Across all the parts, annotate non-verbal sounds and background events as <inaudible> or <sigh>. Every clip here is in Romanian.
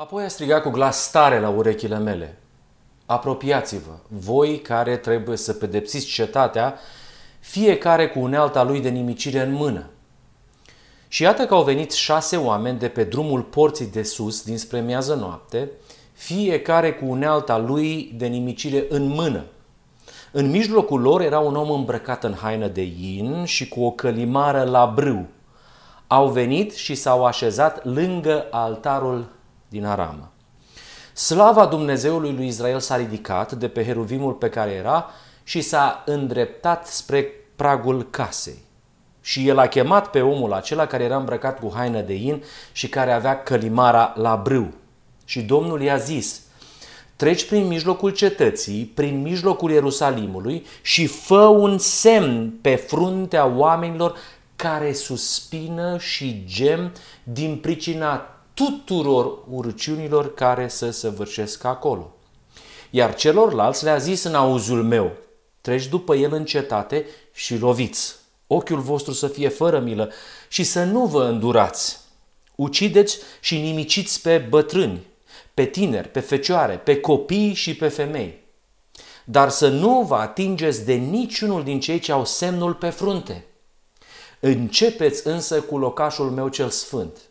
Apoi a strigat cu glas tare la urechile mele. Apropiați-vă, voi care trebuie să pedepsiți cetatea, fiecare cu unealta lui de nimicire în mână. Și iată că au venit șase oameni de pe drumul porții de sus, dinspre miază noapte, fiecare cu unealta lui de nimicire în mână. În mijlocul lor era un om îmbrăcat în haină de in și cu o călimară la brâu. Au venit și s-au așezat lângă altarul din Aramă. Slava Dumnezeului lui Israel s-a ridicat de pe heruvimul pe care era și s-a îndreptat spre pragul casei. Și el a chemat pe omul acela care era îmbrăcat cu haină de in și care avea călimara la brâu. Și Domnul i-a zis, treci prin mijlocul cetății, prin mijlocul Ierusalimului și fă un semn pe fruntea oamenilor care suspină și gem din pricina tuturor urciunilor care se săvârșesc acolo. Iar celorlalți le-a zis în auzul meu, treci după el în cetate și loviți. Ochiul vostru să fie fără milă și să nu vă îndurați. Ucideți și nimiciți pe bătrâni, pe tineri, pe fecioare, pe copii și pe femei. Dar să nu vă atingeți de niciunul din cei ce au semnul pe frunte. Începeți însă cu locașul meu cel sfânt –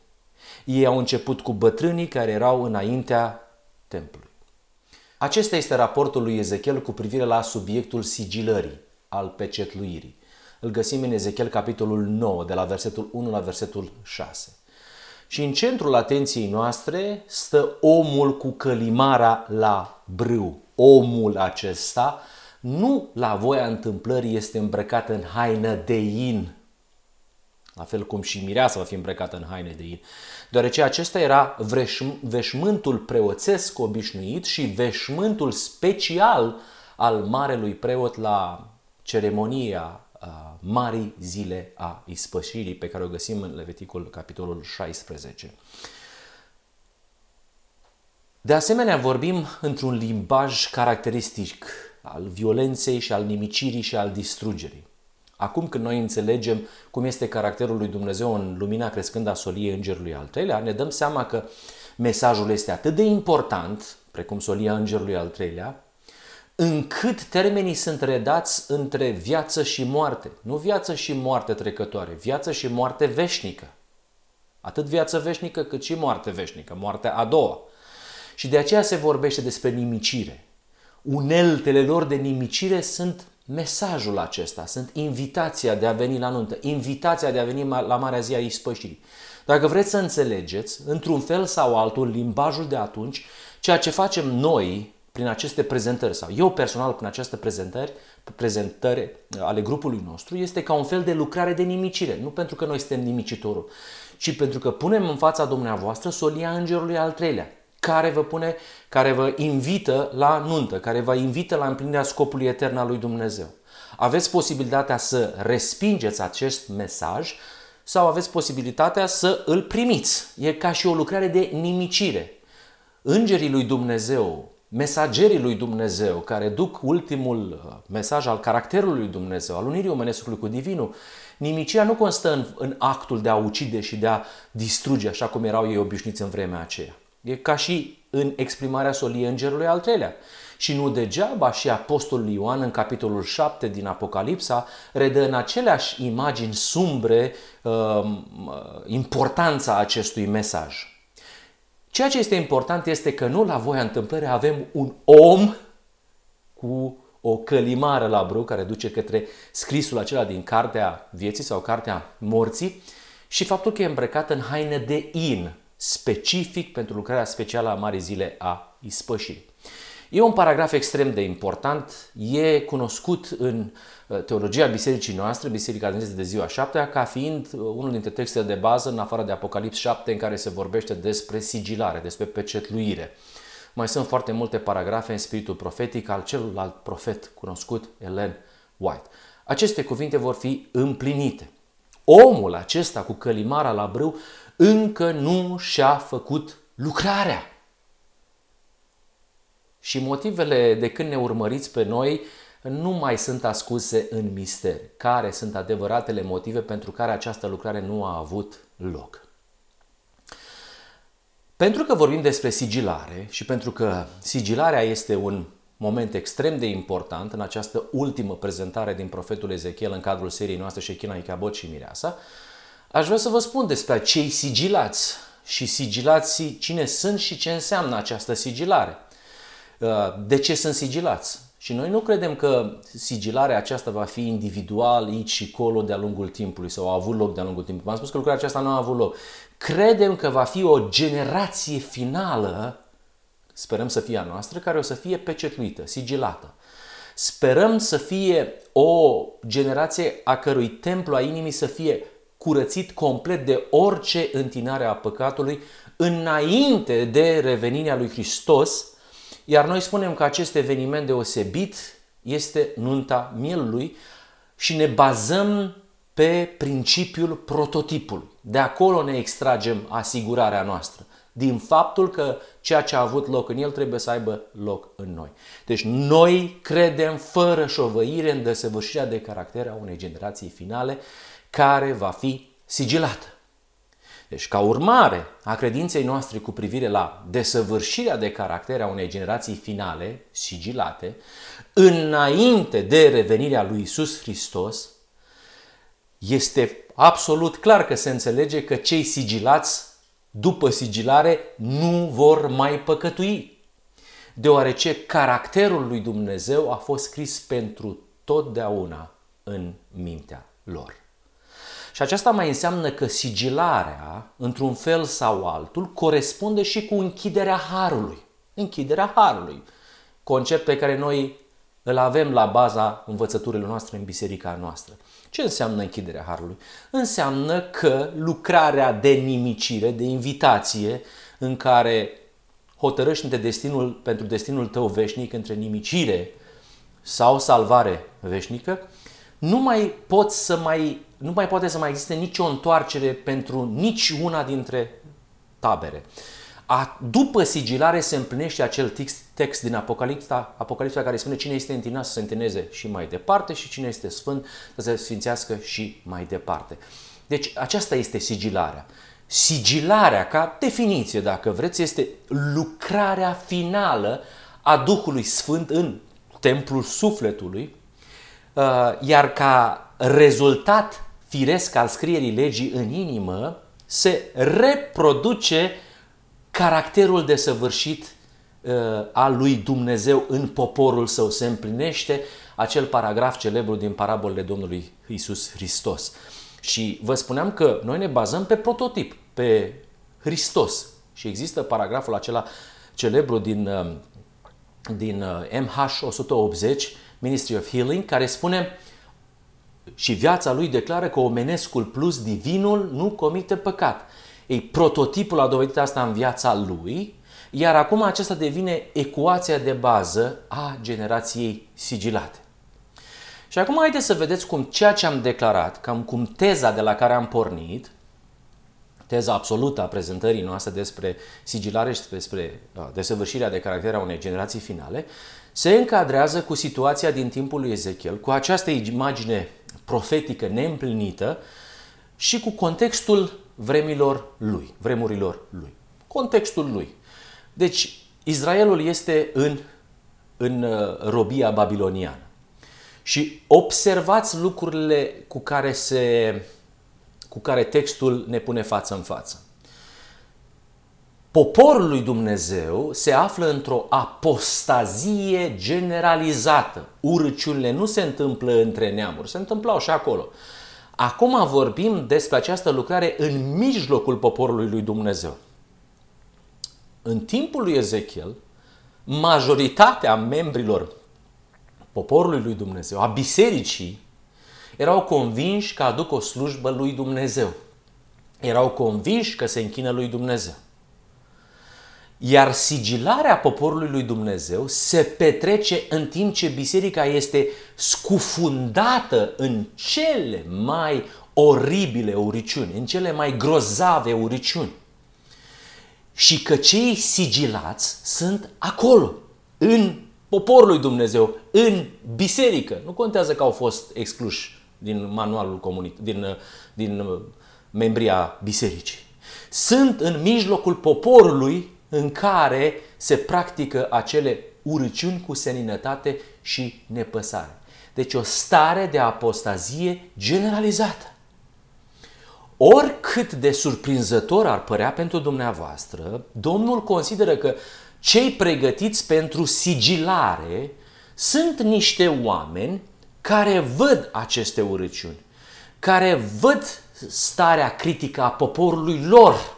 ei au început cu bătrânii care erau înaintea templului. Acesta este raportul lui Ezechiel cu privire la subiectul sigilării, al pecetluirii. Îl găsim în Ezechiel capitolul 9, de la versetul 1 la versetul 6. Și în centrul atenției noastre stă omul cu călimara la brâu. Omul acesta, nu la voia întâmplării, este îmbrăcat în haină de in, la fel cum și mireasa va fi îmbrăcată în haine de in, deoarece acesta era veșmântul preoțesc obișnuit și veșmântul special al marelui preot la ceremonia Marii Zile a Ispășirii, pe care o găsim în Leviticul capitolul 16. De asemenea, vorbim într-un limbaj caracteristic al violenței și al nimicirii și al distrugerii. Acum când noi înțelegem cum este caracterul lui Dumnezeu în lumina crescând a soliei îngerului al treilea, ne dăm seama că mesajul este atât de important, precum solia îngerului al treilea, încât termenii sunt redați între viață și moarte. Nu viață și moarte trecătoare, viață și moarte veșnică. Atât viață veșnică cât și moarte veșnică, moartea a doua. Și de aceea se vorbește despre nimicire. Uneltele lor de nimicire sunt mesajul acesta, sunt invitația de a veni la nuntă, invitația de a veni la Marea Zi a Ispășirii. Dacă vreți să înțelegeți, într-un fel sau altul, limbajul de atunci, ceea ce facem noi prin aceste prezentări, sau eu personal prin aceste prezentări, prezentări ale grupului nostru, este ca un fel de lucrare de nimicire. Nu pentru că noi suntem nimicitorul, ci pentru că punem în fața dumneavoastră solia îngerului al treilea care vă pune, care vă invită la nuntă, care vă invită la împlinirea scopului etern al lui Dumnezeu. Aveți posibilitatea să respingeți acest mesaj sau aveți posibilitatea să îl primiți. E ca și o lucrare de nimicire. Îngerii lui Dumnezeu, mesagerii lui Dumnezeu, care duc ultimul uh, mesaj al caracterului lui Dumnezeu, al unirii omenescului cu divinul, nimicirea nu constă în, în actul de a ucide și de a distruge, așa cum erau ei obișnuiți în vremea aceea. E ca și în exprimarea soliei îngerului al treilea. Și nu degeaba și Apostolul Ioan în capitolul 7 din Apocalipsa redă în aceleași imagini sumbre uh, importanța acestui mesaj. Ceea ce este important este că nu la voia întâmplării avem un om cu o călimară la brâu care duce către scrisul acela din cartea vieții sau cartea morții și faptul că e îmbrăcat în haine de in, specific pentru lucrarea specială a Marii Zile a Ispășirii. E un paragraf extrem de important, e cunoscut în uh, teologia bisericii noastre, Biserica Adventistă de ziua 7 ca fiind uh, unul dintre textele de bază, în afară de Apocalips 7, în care se vorbește despre sigilare, despre pecetluire. Mai sunt foarte multe paragrafe în spiritul profetic al celălalt profet cunoscut, Ellen White. Aceste cuvinte vor fi împlinite. Omul acesta cu călimara la brâu încă nu și-a făcut lucrarea. Și motivele de când ne urmăriți pe noi nu mai sunt ascunse în mister. Care sunt adevăratele motive pentru care această lucrare nu a avut loc? Pentru că vorbim despre sigilare și pentru că sigilarea este un moment extrem de important în această ultimă prezentare din profetul Ezechiel în cadrul seriei noastre Shechina, Icabot și Mireasa, aș vrea să vă spun despre cei sigilați și sigilații, cine sunt și ce înseamnă această sigilare. Uh, de ce sunt sigilați? Și noi nu credem că sigilarea aceasta va fi individual aici și colo de-a lungul timpului sau a avut loc de-a lungul timpului. V-am spus că lucrarea aceasta nu a avut loc. Credem că va fi o generație finală, sperăm să fie a noastră, care o să fie pecetluită, sigilată. Sperăm să fie o generație a cărui templu a inimii să fie curățit complet de orice întinare a păcatului înainte de revenirea lui Hristos, iar noi spunem că acest eveniment deosebit este nunta mielului și ne bazăm pe principiul prototipului. De acolo ne extragem asigurarea noastră. Din faptul că ceea ce a avut loc în el trebuie să aibă loc în noi. Deci noi credem fără șovăire în desăvârșirea de caracter a unei generații finale care va fi sigilată. Deci, ca urmare a credinței noastre cu privire la desăvârșirea de caracter a unei generații finale, sigilate, înainte de revenirea lui Isus Hristos, este absolut clar că se înțelege că cei sigilați după sigilare nu vor mai păcătui, deoarece caracterul lui Dumnezeu a fost scris pentru totdeauna în mintea lor. Și aceasta mai înseamnă că sigilarea, într-un fel sau altul, corespunde și cu închiderea harului. Închiderea harului. Concept pe care noi îl avem la baza învățăturilor noastre în biserica noastră. Ce înseamnă închiderea harului? Înseamnă că lucrarea de nimicire, de invitație, în care hotărăști între destinul, pentru destinul tău veșnic, între nimicire sau salvare veșnică, nu mai poți să mai nu mai poate să mai existe nicio întoarcere pentru nici una dintre tabere. A, după sigilare se împlinește acel text, text din Apocalipsa, Apocalipsa care spune cine este întinat să se întineze și mai departe și cine este sfânt să se sfințească și mai departe. Deci aceasta este sigilarea. Sigilarea, ca definiție, dacă vreți, este lucrarea finală a Duhului Sfânt în templul sufletului, uh, iar ca rezultat firesc al scrierii legii în inimă, se reproduce caracterul desăvârșit uh, al lui Dumnezeu în poporul său. Se împlinește acel paragraf celebru din parabolele Domnului Isus Hristos. Și vă spuneam că noi ne bazăm pe prototip, pe Hristos. Și există paragraful acela celebru din, uh, din MH 180, Ministry of Healing, care spune și viața lui declară că omenescul plus divinul nu comite păcat. Ei, prototipul a dovedit asta în viața lui, iar acum acesta devine ecuația de bază a generației sigilate. Și acum haideți să vedeți cum ceea ce am declarat, cam cum teza de la care am pornit, teza absolută a prezentării noastre despre sigilare și despre uh, desăvârșirea de caracter a unei generații finale, se încadrează cu situația din timpul lui Ezechiel, cu această imagine profetică neîmplinită și cu contextul vremilor lui, vremurilor lui. Contextul lui. Deci, Israelul este în, în uh, robia babiloniană. Și observați lucrurile cu care, se, cu care textul ne pune față în față. Poporul lui Dumnezeu se află într-o apostazie generalizată. Urăciunile nu se întâmplă între neamuri, se întâmplau și acolo. Acum vorbim despre această lucrare în mijlocul poporului lui Dumnezeu. În timpul lui Ezechiel, majoritatea membrilor poporului lui Dumnezeu, a bisericii, erau convinși că aduc o slujbă lui Dumnezeu. Erau convinși că se închină lui Dumnezeu. Iar sigilarea poporului lui Dumnezeu se petrece în timp ce biserica este scufundată în cele mai oribile uriciuni, în cele mai grozave uriciuni. Și că cei sigilați sunt acolo, în poporul lui Dumnezeu, în biserică. Nu contează că au fost excluși din manualul comunit, din, din membria bisericii. sunt în mijlocul poporului în care se practică acele urăciuni cu seninătate și nepăsare. Deci o stare de apostazie generalizată. Oricât de surprinzător ar părea pentru dumneavoastră, Domnul consideră că cei pregătiți pentru sigilare sunt niște oameni care văd aceste urăciuni, care văd starea critică a poporului lor,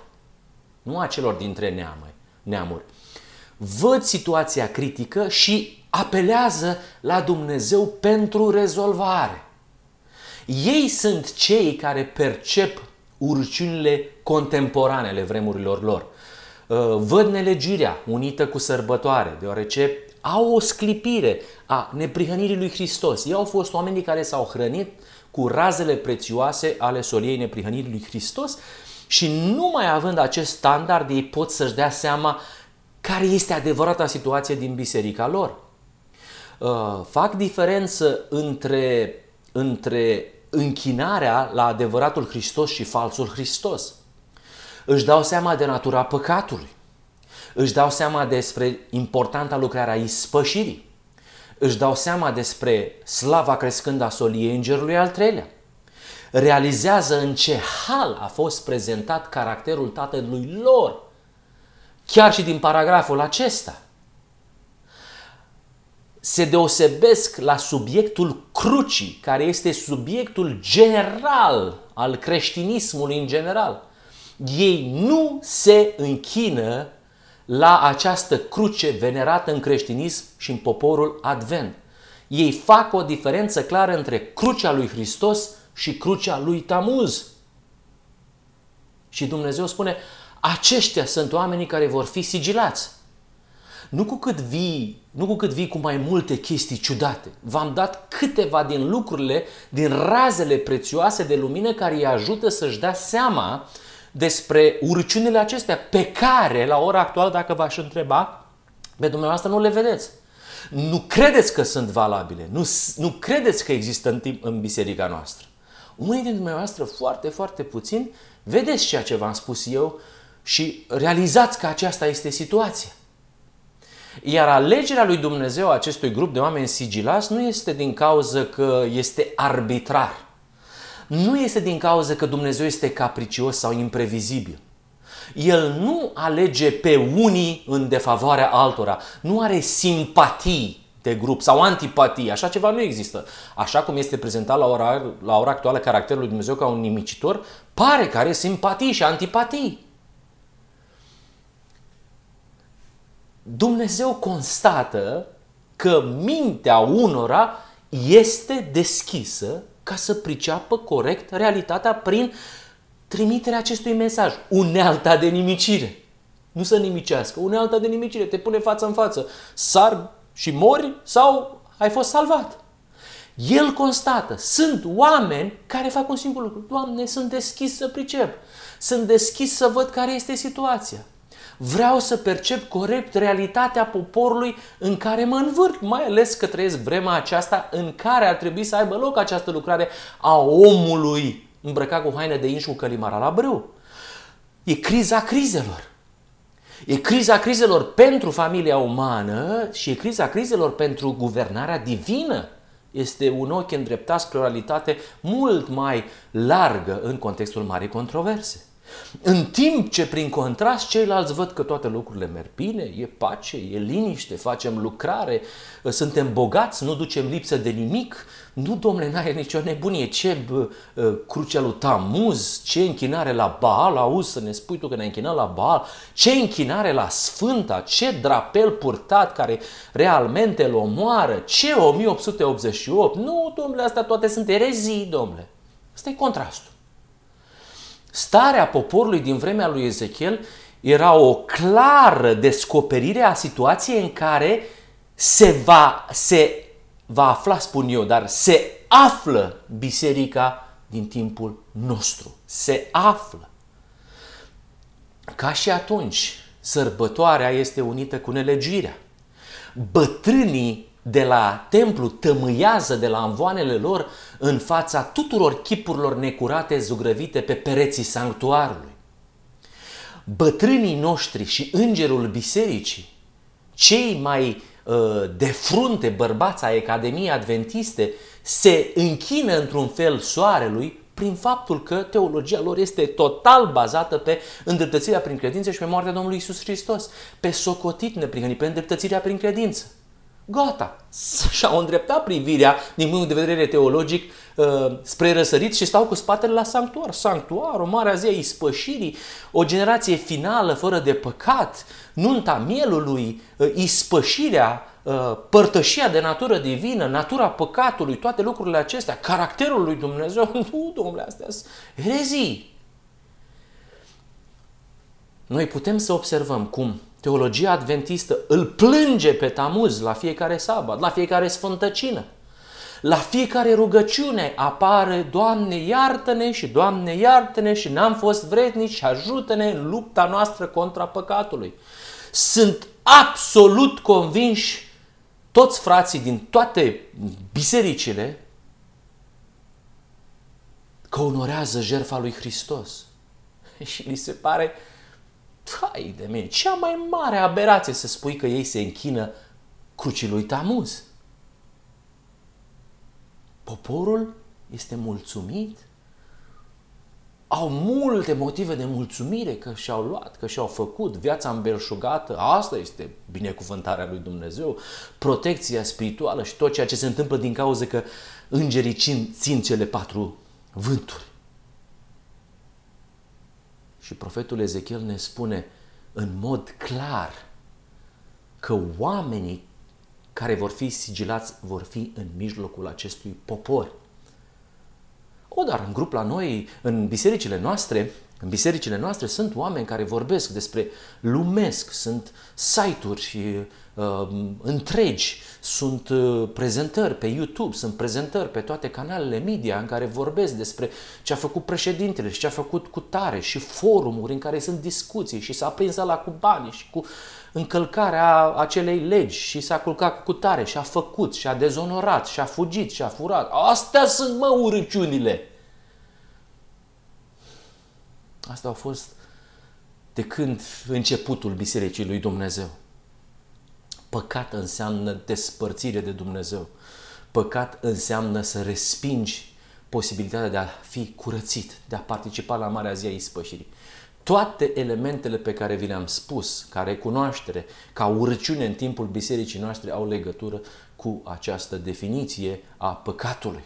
nu a celor dintre neamuri, neamuri. Văd situația critică și apelează la Dumnezeu pentru rezolvare. Ei sunt cei care percep urciunile contemporane ale vremurilor lor. Uh, văd nelegirea unită cu sărbătoare, deoarece au o sclipire a neprihănirii lui Hristos. Ei au fost oamenii care s-au hrănit cu razele prețioase ale soliei neprihănirii lui Hristos și nu mai având acest standard, ei pot să-și dea seama care este adevărata situație din biserica lor. Uh, fac diferență între, între închinarea la adevăratul Hristos și falsul Hristos. Își dau seama de natura păcatului. Își dau seama despre importanta lucrarea ispășirii. Își dau seama despre slava crescând a soliei îngerului al treilea. Realizează în ce hal a fost prezentat caracterul tatălui lor. Chiar și din paragraful acesta se deosebesc la subiectul crucii, care este subiectul general al creștinismului în general. Ei nu se închină la această cruce venerată în creștinism și în poporul advent. Ei fac o diferență clară între crucea lui Hristos și crucea lui Tamuz. Și Dumnezeu spune, aceștia sunt oamenii care vor fi sigilați. Nu cu cât vii, nu cu cât vii cu mai multe chestii ciudate. V-am dat câteva din lucrurile, din razele prețioase de lumină care îi ajută să-și dea seama despre urciunile acestea pe care, la ora actuală, dacă v-aș întreba, pe dumneavoastră nu le vedeți. Nu credeți că sunt valabile, nu, nu credeți că există în, timp, în biserica noastră. Unii dintre dumneavoastră, foarte, foarte puțin, vedeți ceea ce v-am spus eu și realizați că aceasta este situația. Iar alegerea lui Dumnezeu acestui grup de oameni sigilați nu este din cauza că este arbitrar. Nu este din cauza că Dumnezeu este capricios sau imprevizibil. El nu alege pe unii în defavoarea altora. Nu are simpatii de grup sau antipatii. Așa ceva nu există. Așa cum este prezentat la ora, la ora actuală caracterul lui Dumnezeu ca un nimicitor, pare că are simpatii și antipatii. Dumnezeu constată că mintea unora este deschisă ca să priceapă corect realitatea prin trimiterea acestui mesaj. Unealta de nimicire. Nu să nimicească, unealta de nimicire. Te pune față în față. Sar și mori sau ai fost salvat. El constată, sunt oameni care fac un singur lucru. Doamne, sunt deschis să pricep. Sunt deschis să văd care este situația. Vreau să percep corect realitatea poporului în care mă învârt, mai ales că trăiesc vremea aceasta în care ar trebui să aibă loc această lucrare a omului îmbrăcat cu haine de inși cu călimara la brâu. E criza crizelor. E criza crizelor pentru familia umană și e criza crizelor pentru guvernarea divină. Este un ochi îndreptat spre o realitate mult mai largă în contextul marii controverse. În timp ce prin contrast ceilalți văd că toate lucrurile merg bine, e pace, e liniște, facem lucrare, suntem bogați, nu ducem lipsă de nimic, nu, domnule, n-ai nicio nebunie, ce bă, crucea lui Tamuz, ce închinare la Baal, auzi să ne spui tu că ne închinăm la Baal, ce închinare la Sfânta, ce drapel purtat care realmente îl omoară, ce 1888, nu, domnule, astea toate sunt erezii, domnule. Asta e contrastul. Starea poporului din vremea lui Ezechiel era o clară descoperire a situației în care se va, se va afla, spun eu, dar se află biserica din timpul nostru. Se află. Ca și atunci, sărbătoarea este unită cu nelegirea. Bătrânii de la templu tămâiază de la învoanele lor în fața tuturor chipurilor necurate zugrăvite pe pereții sanctuarului. bătrânii noștri și îngerul bisericii, cei mai uh, de frunte bărbați ai Academiei Adventiste, se închină într-un fel soarelui prin faptul că teologia lor este total bazată pe îndreptățirea prin credință și pe moartea Domnului Isus Hristos, pe socotit neprihănit, pe îndreptățirea prin credință. Gata! Și-au îndreptat privirea din punct de vedere teologic uh, spre răsărit și stau cu spatele la sanctuar. Sanctuarul, Marea Zi a Ispășirii, o generație finală fără de păcat, nunta mielului, uh, ispășirea, uh, părtășia de natură divină, natura păcatului, toate lucrurile acestea, caracterul lui Dumnezeu. <laughs> Nu, domnule, astea sunt erezii. Noi putem să observăm cum teologia adventistă îl plânge pe Tamuz la fiecare sabat, la fiecare sfântăcină. La fiecare rugăciune apare, Doamne, iartă-ne și Doamne, iartă-ne și n-am fost vrednici și ajută-ne în lupta noastră contra păcatului. Sunt absolut convinși toți frații din toate bisericile că onorează jertfa lui Hristos. <laughs> Și li se pare Hai de mine, cea mai mare aberație să spui că ei se închină crucii lui Tamuz. Poporul este mulțumit, au multe motive de mulțumire că și-au luat, că și-au făcut viața îmbelșugată. Asta este binecuvântarea lui Dumnezeu, protecția spirituală și tot ceea ce se întâmplă din cauza că îngerii țin, țin cele patru vânturi. Și profetul Ezechiel ne spune în mod clar că oamenii care vor fi sigilați vor fi în mijlocul acestui popor. O, dar în grup la noi, în bisericile noastre, în bisericile noastre sunt oameni care vorbesc despre lumesc, sunt site-uri uh, întregi, sunt uh, prezentări pe YouTube, sunt prezentări pe toate canalele media în care vorbesc despre ce a făcut președintele și ce a făcut cu tare și forumuri în care sunt discuții și s-a prins la cu bani și cu încălcarea acelei legi și s-a culcat cu tare și a făcut și a dezonorat și a fugit și a furat. Astea sunt mă urăciunile. Asta au fost de când începutul Bisericii lui Dumnezeu. Păcat înseamnă despărțire de Dumnezeu. Păcat înseamnă să respingi posibilitatea de a fi curățit, de a participa la Marea Zi a Ispășirii. Toate elementele pe care vi le-am spus, ca recunoaștere, ca urăciune în timpul bisericii noastre, au legătură cu această definiție a păcatului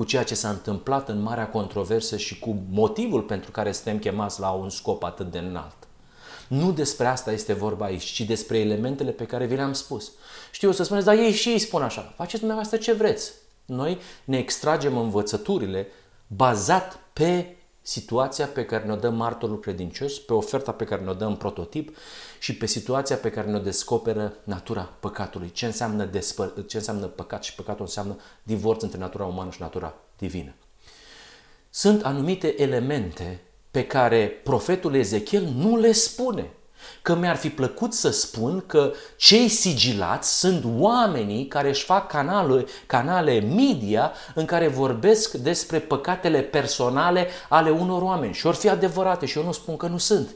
cu ceea ce s-a întâmplat în marea controversă și cu motivul pentru care suntem chemați la un scop atât de înalt. Nu despre asta este vorba aici, ci despre elementele pe care vi le-am spus. Știu să spuneți, dar ei și ei spun așa. Faceți dumneavoastră ce vreți. Noi ne extragem învățăturile bazat pe situația pe care ne-o dă martorul credincios, pe oferta pe care ne-o dă în prototip și pe situația pe care ne-o descoperă natura păcatului. Ce înseamnă, despăr- ce înseamnă păcat și păcatul înseamnă divorț între natura umană și natura divină. Sunt anumite elemente pe care profetul Ezechiel nu le spune că mi-ar fi plăcut să spun că cei sigilați sunt oamenii care își fac canale, canale media în care vorbesc despre păcatele personale ale unor oameni. Și or fi adevărate și eu nu spun că nu sunt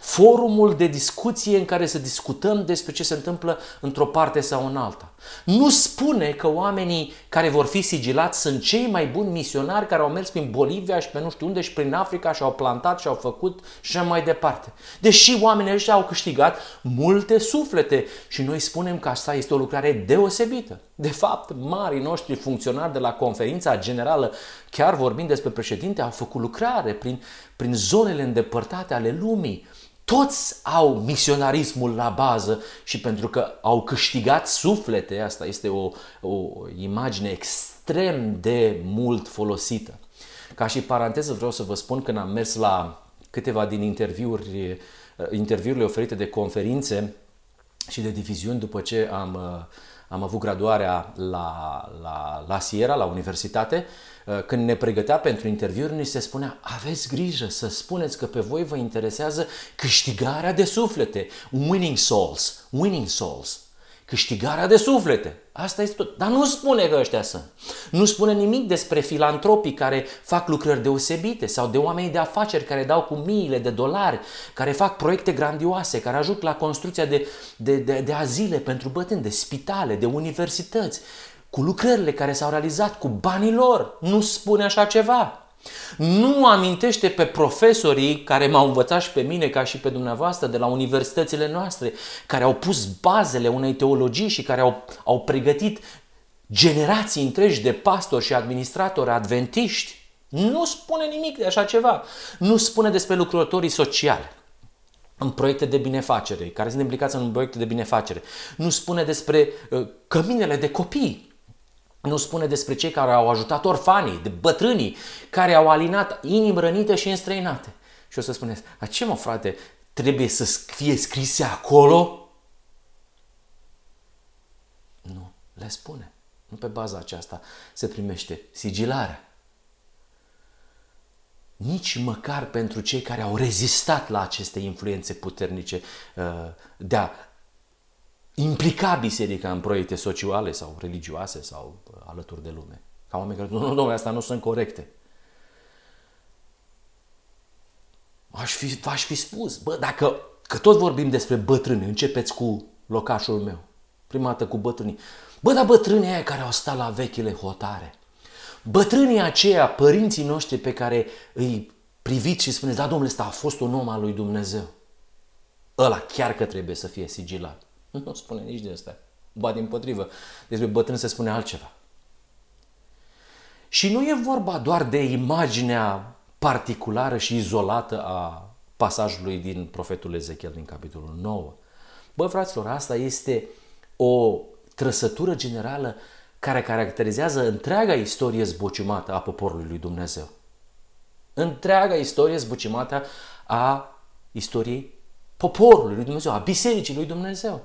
forumul de discuție în care să discutăm despre ce se întâmplă într-o parte sau în alta. Nu spune că oamenii care vor fi sigilați sunt cei mai buni misionari care au mers prin Bolivia și pe nu știu unde și prin Africa și au plantat și au făcut și așa mai departe. Deși oamenii ăștia au câștigat multe suflete și noi spunem că asta este o lucrare deosebită. De fapt, marii noștri funcționari de la conferința generală, chiar vorbind despre președinte, au făcut lucrare prin, prin zonele îndepărtate ale lumii. Toți au misionarismul la bază și pentru că au câștigat suflete, asta este o, o imagine extrem de mult folosită. Ca și paranteză vreau să vă spun că am mers la câteva din interviuri, interviurile oferite de conferințe și de diviziuni după ce am uh, am avut graduarea la, la, la Sierra, la universitate, uh, când ne pregătea pentru interviuri, ni se spunea aveți grijă să spuneți că pe voi vă interesează câștigarea de suflete, winning souls, winning souls. câștigarea de suflete. Asta este tot. Dar nu spune că ăștia sunt. Nu spune nimic despre filantropii care fac lucrări deosebite sau de oameni de afaceri care dau cu miile de dolari, care fac proiecte grandioase, care ajut la construcția de, de, de, de azile pentru bătrâni, de spitale, de universități, cu lucrările care s-au realizat cu banii lor. Nu spune așa ceva. Nu amintește pe profesorii care m-au învățat și pe mine ca și pe dumneavoastră de la universitățile noastre, care au pus bazele unei teologii și care au, au pregătit generații întregi de pastori și administratori adventiști. Nu spune nimic de așa ceva. Nu spune despre lucrătorii sociali în proiecte de binefacere, care sunt implicați în proiecte de binefacere. Nu spune despre uh, căminele de copii nu spune despre cei care au ajutat orfanii, de bătrânii, care au alinat inimi rănite și înstrăinate. Și o să spuneți, a ce mă frate, trebuie să fie scrise acolo? Nu, le spune. Nu pe baza aceasta se primește sigilarea. Nici măcar pentru cei care au rezistat la aceste influențe puternice uh, de a implica biserica în proiecte sociale sau religioase sau uh, alături de lume. Ca oameni care, nu, nu, domnule, astea nu sunt corecte. Aș fi, aș fi spus, bă, dacă, că tot vorbim despre bătrâni, începeți cu locașul meu, prima dată cu bătrânii. Bă, dar bătrânii aia care au stat la vechile hotare, bătrânii aceia, părinții noștri pe care îi priviți și spuneți, da, domnule, ăsta a fost un om al lui Dumnezeu. Ăla chiar că trebuie să fie sigilat. Nu spune nici de asta. Ba din potrivă, despre bătrân se spune altceva. Și nu e vorba doar de imaginea particulară și izolată a pasajului din profetul Ezechiel din capitolul 9. Bă, fraților, asta este o trăsătură generală care caracterizează întreaga istorie zbuciumată a poporului lui Dumnezeu. Întreaga istorie zbucimată a istoriei poporului lui Dumnezeu, a bisericii lui Dumnezeu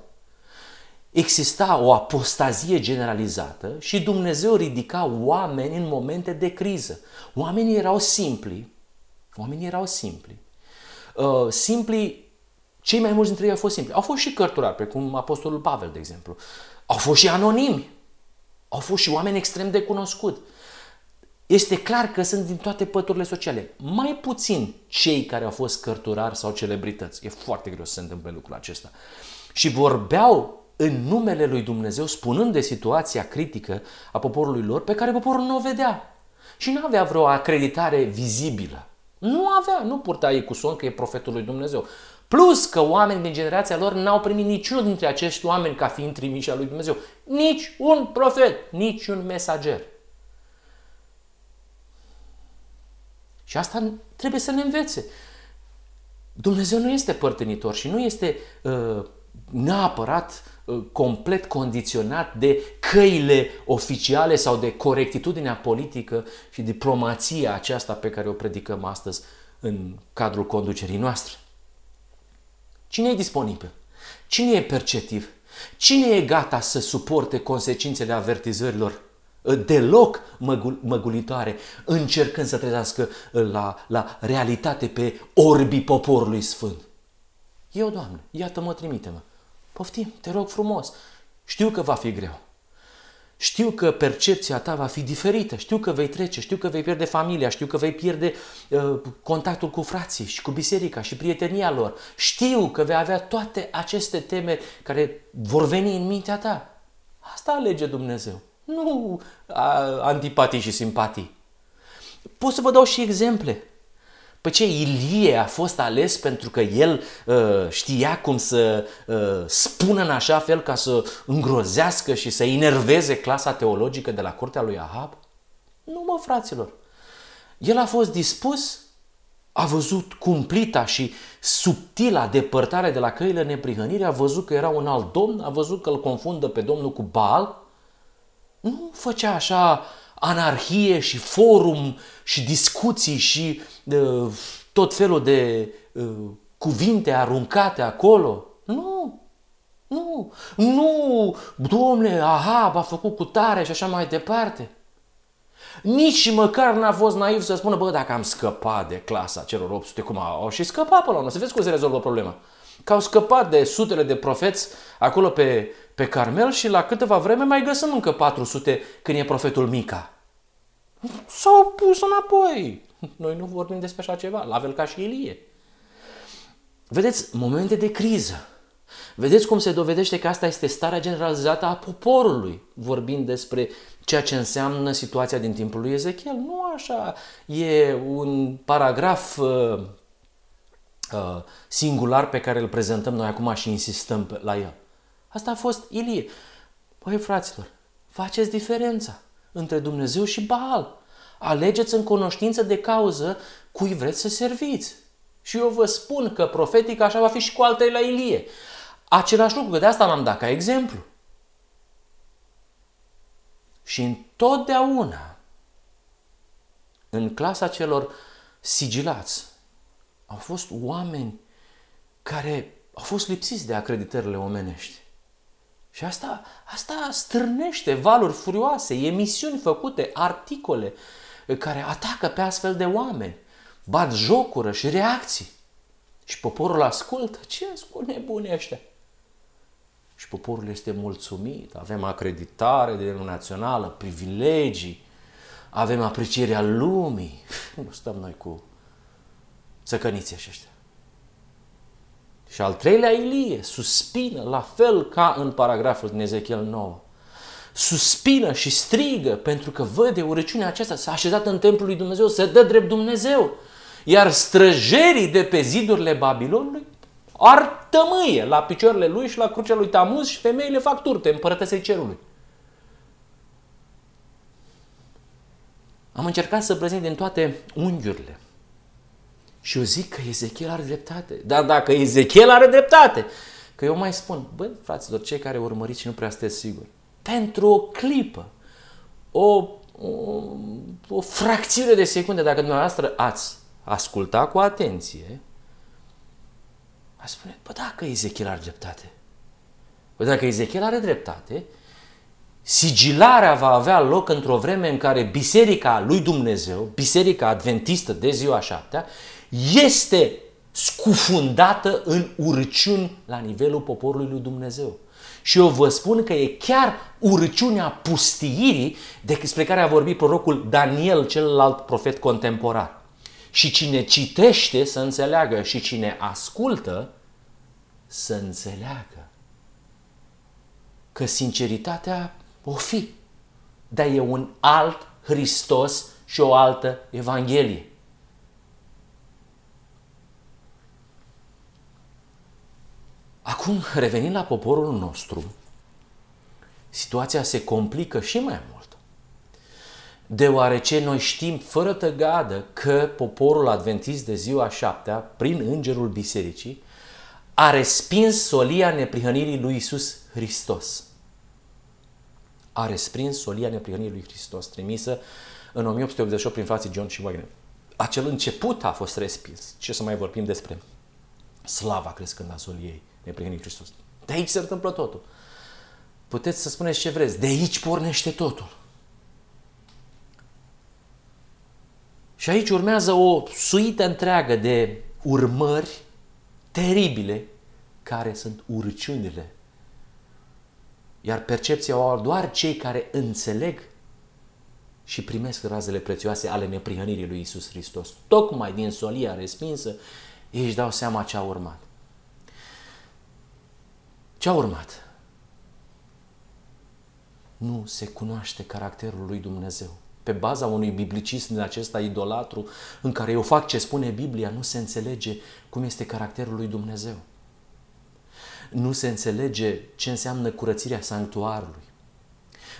exista o apostazie generalizată și Dumnezeu ridica oameni în momente de criză. Oamenii erau simpli, oamenii erau simpli. Uh, simpli, cei mai mulți dintre ei au fost simpli. Au fost și cărturari, precum Apostolul Pavel, de exemplu. Au fost și anonimi. Au fost și oameni extrem de cunoscuți. Este clar că sunt din toate păturile sociale. Mai puțin cei care au fost cărturari sau celebrități. E foarte greu să se întâmple lucrul acesta. Și vorbeau în numele lui Dumnezeu, spunând de situația critică a poporului lor, pe care poporul nu o vedea. Și nu avea vreo acreditare vizibilă. Nu avea, nu purta ei cu son că e profetul lui Dumnezeu. Plus că oameni din generația lor n-au primit niciunul dintre acești oameni ca fiind trimiși al lui Dumnezeu. Nici un profet, nici un mesager. Și asta trebuie să ne învețe. Dumnezeu nu este părtenitor și nu este uh, neapărat Uh, complet condiționat de căile oficiale sau de corectitudinea politică și diplomația aceasta pe care o predicăm astăzi în cadrul conducerii noastre. Cine e disponibil? Cine e perceptiv? Cine e gata să suporte consecințele avertizărilor uh, deloc măgulitoare, încercând să trezească uh, la, la realitate pe orbii poporului sfânt? Eu, Doamne, iată-mă, trimite-mă. Poftim, te rog frumos. Știu că va fi greu. Știu că percepția ta va fi diferită, știu că vei trece, știu că vei pierde familia, știu că vei pierde uh, contactul cu frații și cu biserica și prietenia lor. Știu că vei avea toate aceste teme care vor veni în mintea ta. Asta alege Dumnezeu, nu a, antipatii și simpatii. Pot să vă dau și exemple. Păi ce, Ilie a fost ales pentru că el uh, știa cum să uh, spună în așa fel ca să îngrozească și să enerveze clasa teologică de la curtea lui Ahab? Nu mă, fraților. El a fost dispus, a văzut cumplita și subtila depărtare de la căile neprihănire, a văzut că era un alt domn, a văzut că îl confundă pe domnul cu Baal. Nu făcea așa anarhie și forum și discuții și uh, tot felul de uh, cuvinte aruncate acolo. Nu, nu, nu, domne, aha, a făcut cu tare și așa mai departe. Nici măcar n-a fost naiv să spună, bă, dacă am scăpat de clasa celor 800, cum au și scăpat până la urmă, să vezi cum se rezolvă problema. Că au scăpat de sutele de profeți acolo pe, pe Carmel și la câteva vreme mai găsim încă 400 când e profetul Mica. S-au pus înapoi. Noi nu vorbim despre așa ceva, la fel ca și Ilie. Vedeți, momente de criză. Vedeți cum se dovedește că asta este starea generalizată a poporului, vorbind despre ceea ce înseamnă situația din timpul lui Ezechiel. Nu așa e un paragraf uh, uh, singular pe care îl prezentăm noi acum și insistăm la el. Asta a fost Ilie. Păi, fraților, faceți diferența între Dumnezeu și Baal. Alegeți în cunoștință de cauză cui vreți să serviți. Și eu vă spun că profetic așa va fi și cu altele la Ilie. Același lucru, că de asta l-am dat ca exemplu. Și întotdeauna, în clasa celor sigilați, au fost oameni care au fost lipsiți de acreditările omenești. Și asta, asta strânește valuri furioase, emisiuni făcute, articole care atacă pe astfel de oameni, bat jocură și reacții. Și poporul ascultă. Ce spune nebunii ăștia? Și poporul este mulțumit. Avem acreditare de națională, privilegii, avem aprecierea lumii. <laughs> Nu stăm noi cu țăcăniții ăștia. Și al treilea Ilie suspină, la fel ca în paragraful din Ezechiel 9. Suspină și strigă pentru că văde urăciunea aceasta s-a așezat în templul lui Dumnezeu, să dă drept Dumnezeu. Iar străjerii de pe zidurile Babilonului ar tămâie la picioarele lui și la crucea lui Tamuz și femeile fac turte împărătăsei cerului. Am încercat să prezint din toate unghiurile și eu zic că Ezechiel are dreptate. Dar dacă Ezechiel are dreptate, că eu mai spun, băi, fraților, cei care urmăriți și nu prea sunteți siguri, pentru o clipă, o, o, o fracțiune de secunde, dacă dumneavoastră ați asculta cu atenție, a spune, bă, dacă Ezechiel are dreptate, bă, dacă Ezechiel are dreptate, sigilarea va avea loc într-o vreme în care Biserica lui Dumnezeu, Biserica Adventistă de ziua șaptea, este scufundată în urăciuni la nivelul poporului lui Dumnezeu. Și eu vă spun că e chiar urăciunea pustiirii despre care a vorbit prorocul Daniel, celălalt profet contemporan. Și cine citește să înțeleagă și cine ascultă să înțeleagă că sinceritatea o fi, dar e un alt Hristos și o altă Evanghelie. Acum, revenind la poporul nostru, situația se complică și mai mult. Deoarece noi știm fără tăgadă că poporul adventist de ziua șaptea, prin îngerul bisericii, a respins solia neprihănirii lui Isus Hristos. A respins solia neprihănirii lui Hristos, trimisă în 1888 prin frații John și Wagner. Acel început a fost respins. Ce să mai vorbim despre slava crescând a soliei neprihănirii Hristos. De aici se întâmplă totul. Puteți să spuneți ce vreți. De aici pornește totul. Și aici urmează o suită întreagă de urmări teribile care sunt urciunile. Iar percepția o au doar cei care înțeleg și primesc razele prețioase ale neprihănirii lui Isus Hristos. Tocmai din solia respinsă, ei își dau seama ce a urmat. Ce a urmat? Nu se cunoaște caracterul lui Dumnezeu. Pe baza unui biblicism din acesta idolatru, în care eu fac ce spune Biblia, nu se înțelege cum este caracterul lui Dumnezeu. Nu se înțelege ce înseamnă curățirea sanctuarului.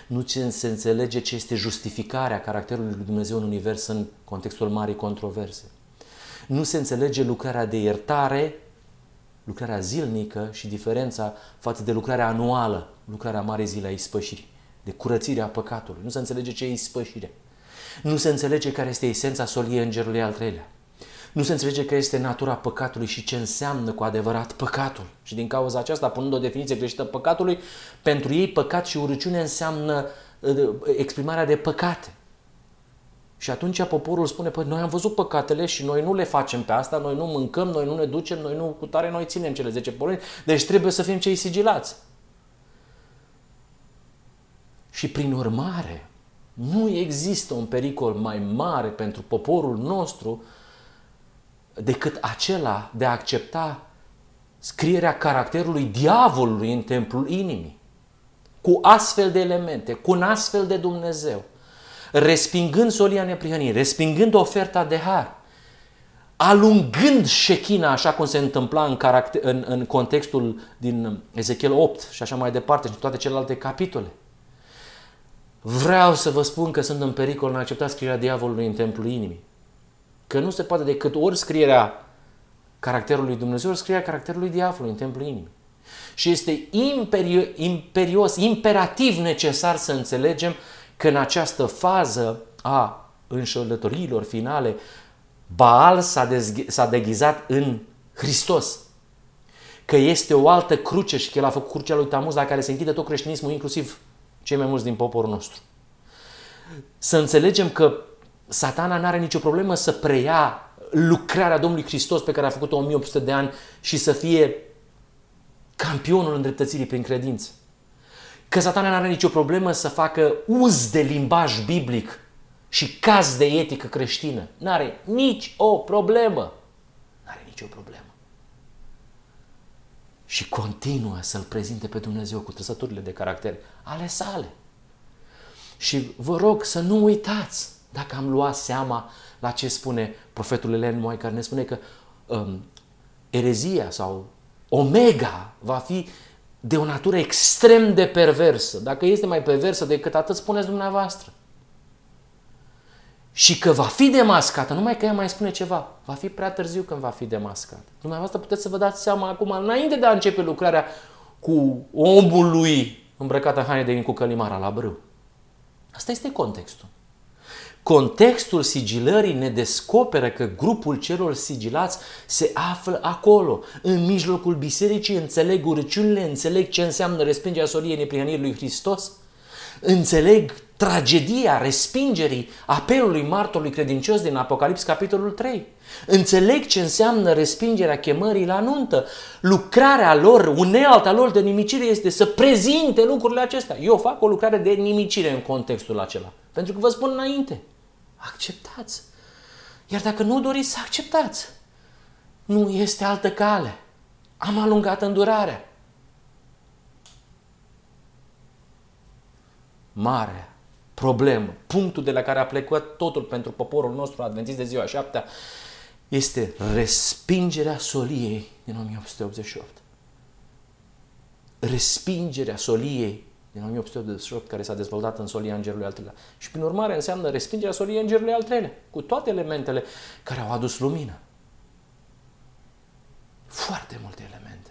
Nu se înțelege ce este justificarea caracterului lui Dumnezeu în univers în contextul marii controverse. Nu se înțelege lucrarea de iertare lucrarea zilnică și diferența față de lucrarea anuală, lucrarea mare zile a ispășirii, de curățire a păcatului. Nu se înțelege ce e ispășire. Nu se înțelege care este esența soliei îngerului al treilea. Nu se înțelege care este natura păcatului și ce înseamnă cu adevărat păcatul. Și din cauza aceasta, punând o definiție greșită păcatului, pentru ei păcat și urăciune înseamnă uh, exprimarea de păcate. Și atunci poporul spune, păi noi am văzut păcatele și noi nu le facem pe asta, noi nu mâncăm, noi nu ne ducem, noi nu cu tare, noi ținem cele 10 porunci, deci trebuie să fim cei sigilați. Și prin urmare, nu există un pericol mai mare pentru poporul nostru decât acela de a accepta scrierea caracterului diavolului în templul inimii. Cu astfel de elemente, cu un astfel de Dumnezeu, respingând solia neprihănirii, respingând oferta de har, alungând șechina, așa cum se întâmpla în, caracter, în, în contextul din Ezechiel 8 și așa mai departe, și toate celelalte capitole. Vreau să vă spun că sunt în pericol în a accepta scrierea diavolului în templul inimii. Că nu se poate decât ori scrierea caracterului Dumnezeu, ori scrierea caracterului diavolului în templul inimii. Și este imperio- imperios, imperativ necesar să înțelegem că în această fază a înșelătoriilor finale, Baal s-a, dezghe- s-a deghizat în Hristos. Că este o altă cruce și că el a făcut crucea lui Tamuz la care se închide tot creștinismul, inclusiv cei mai mulți din poporul nostru. Să înțelegem că satana nu are nicio problemă să preia lucrarea Domnului Hristos pe care a făcut-o 1800 de ani și să fie campionul îndreptățirii prin credință. Că satana nu are nicio problemă să facă uz de limbaj biblic și caz de etică creștină. Nu are nici o problemă. Nu are nicio problemă. Și continuă să-L prezinte pe Dumnezeu cu trăsăturile de caracter ale sale. Și vă rog să nu uitați, dacă am luat seama la ce spune profetul Elen Moai, care ne spune că um, erezia sau omega va fi de o natură extrem de perversă. Dacă este mai perversă decât atât, spuneți dumneavoastră. Și că va fi demascată, numai că ea mai spune ceva, va fi prea târziu când va fi demascată. Dumneavoastră puteți să vă dați seama acum, înainte de a începe lucrarea cu omul lui îmbrăcat în haine de cu călimara la brâu. Asta este contextul. Contextul sigilării ne descoperă că grupul celor sigilați se află acolo, în mijlocul bisericii, înțeleg urăciunile, înțeleg ce înseamnă respingerea soliei neprihănirii lui Hristos, înțeleg tragedia respingerii apelului martorului credincios din Apocalips, capitolul 3. Înțeleg ce înseamnă respingerea chemării la nuntă. Lucrarea lor, unealta lor de nimicire este să prezinte lucrurile acestea. Eu fac o lucrare de nimicire în contextul acela. Pentru că vă spun înainte, acceptați. Iar dacă nu doriți să acceptați, nu este altă cale. Am alungat îndurarea. Mare problemă, punctul de la care a plecat totul pentru poporul nostru adventist de ziua șaptea, este respingerea soliei din 1888. Respingerea soliei din 1888 care s-a dezvoltat în solia Îngerului al treilea. Și prin urmare înseamnă respingerea soliei Îngerului al treilea, cu toate elementele care au adus lumină. Foarte multe elemente.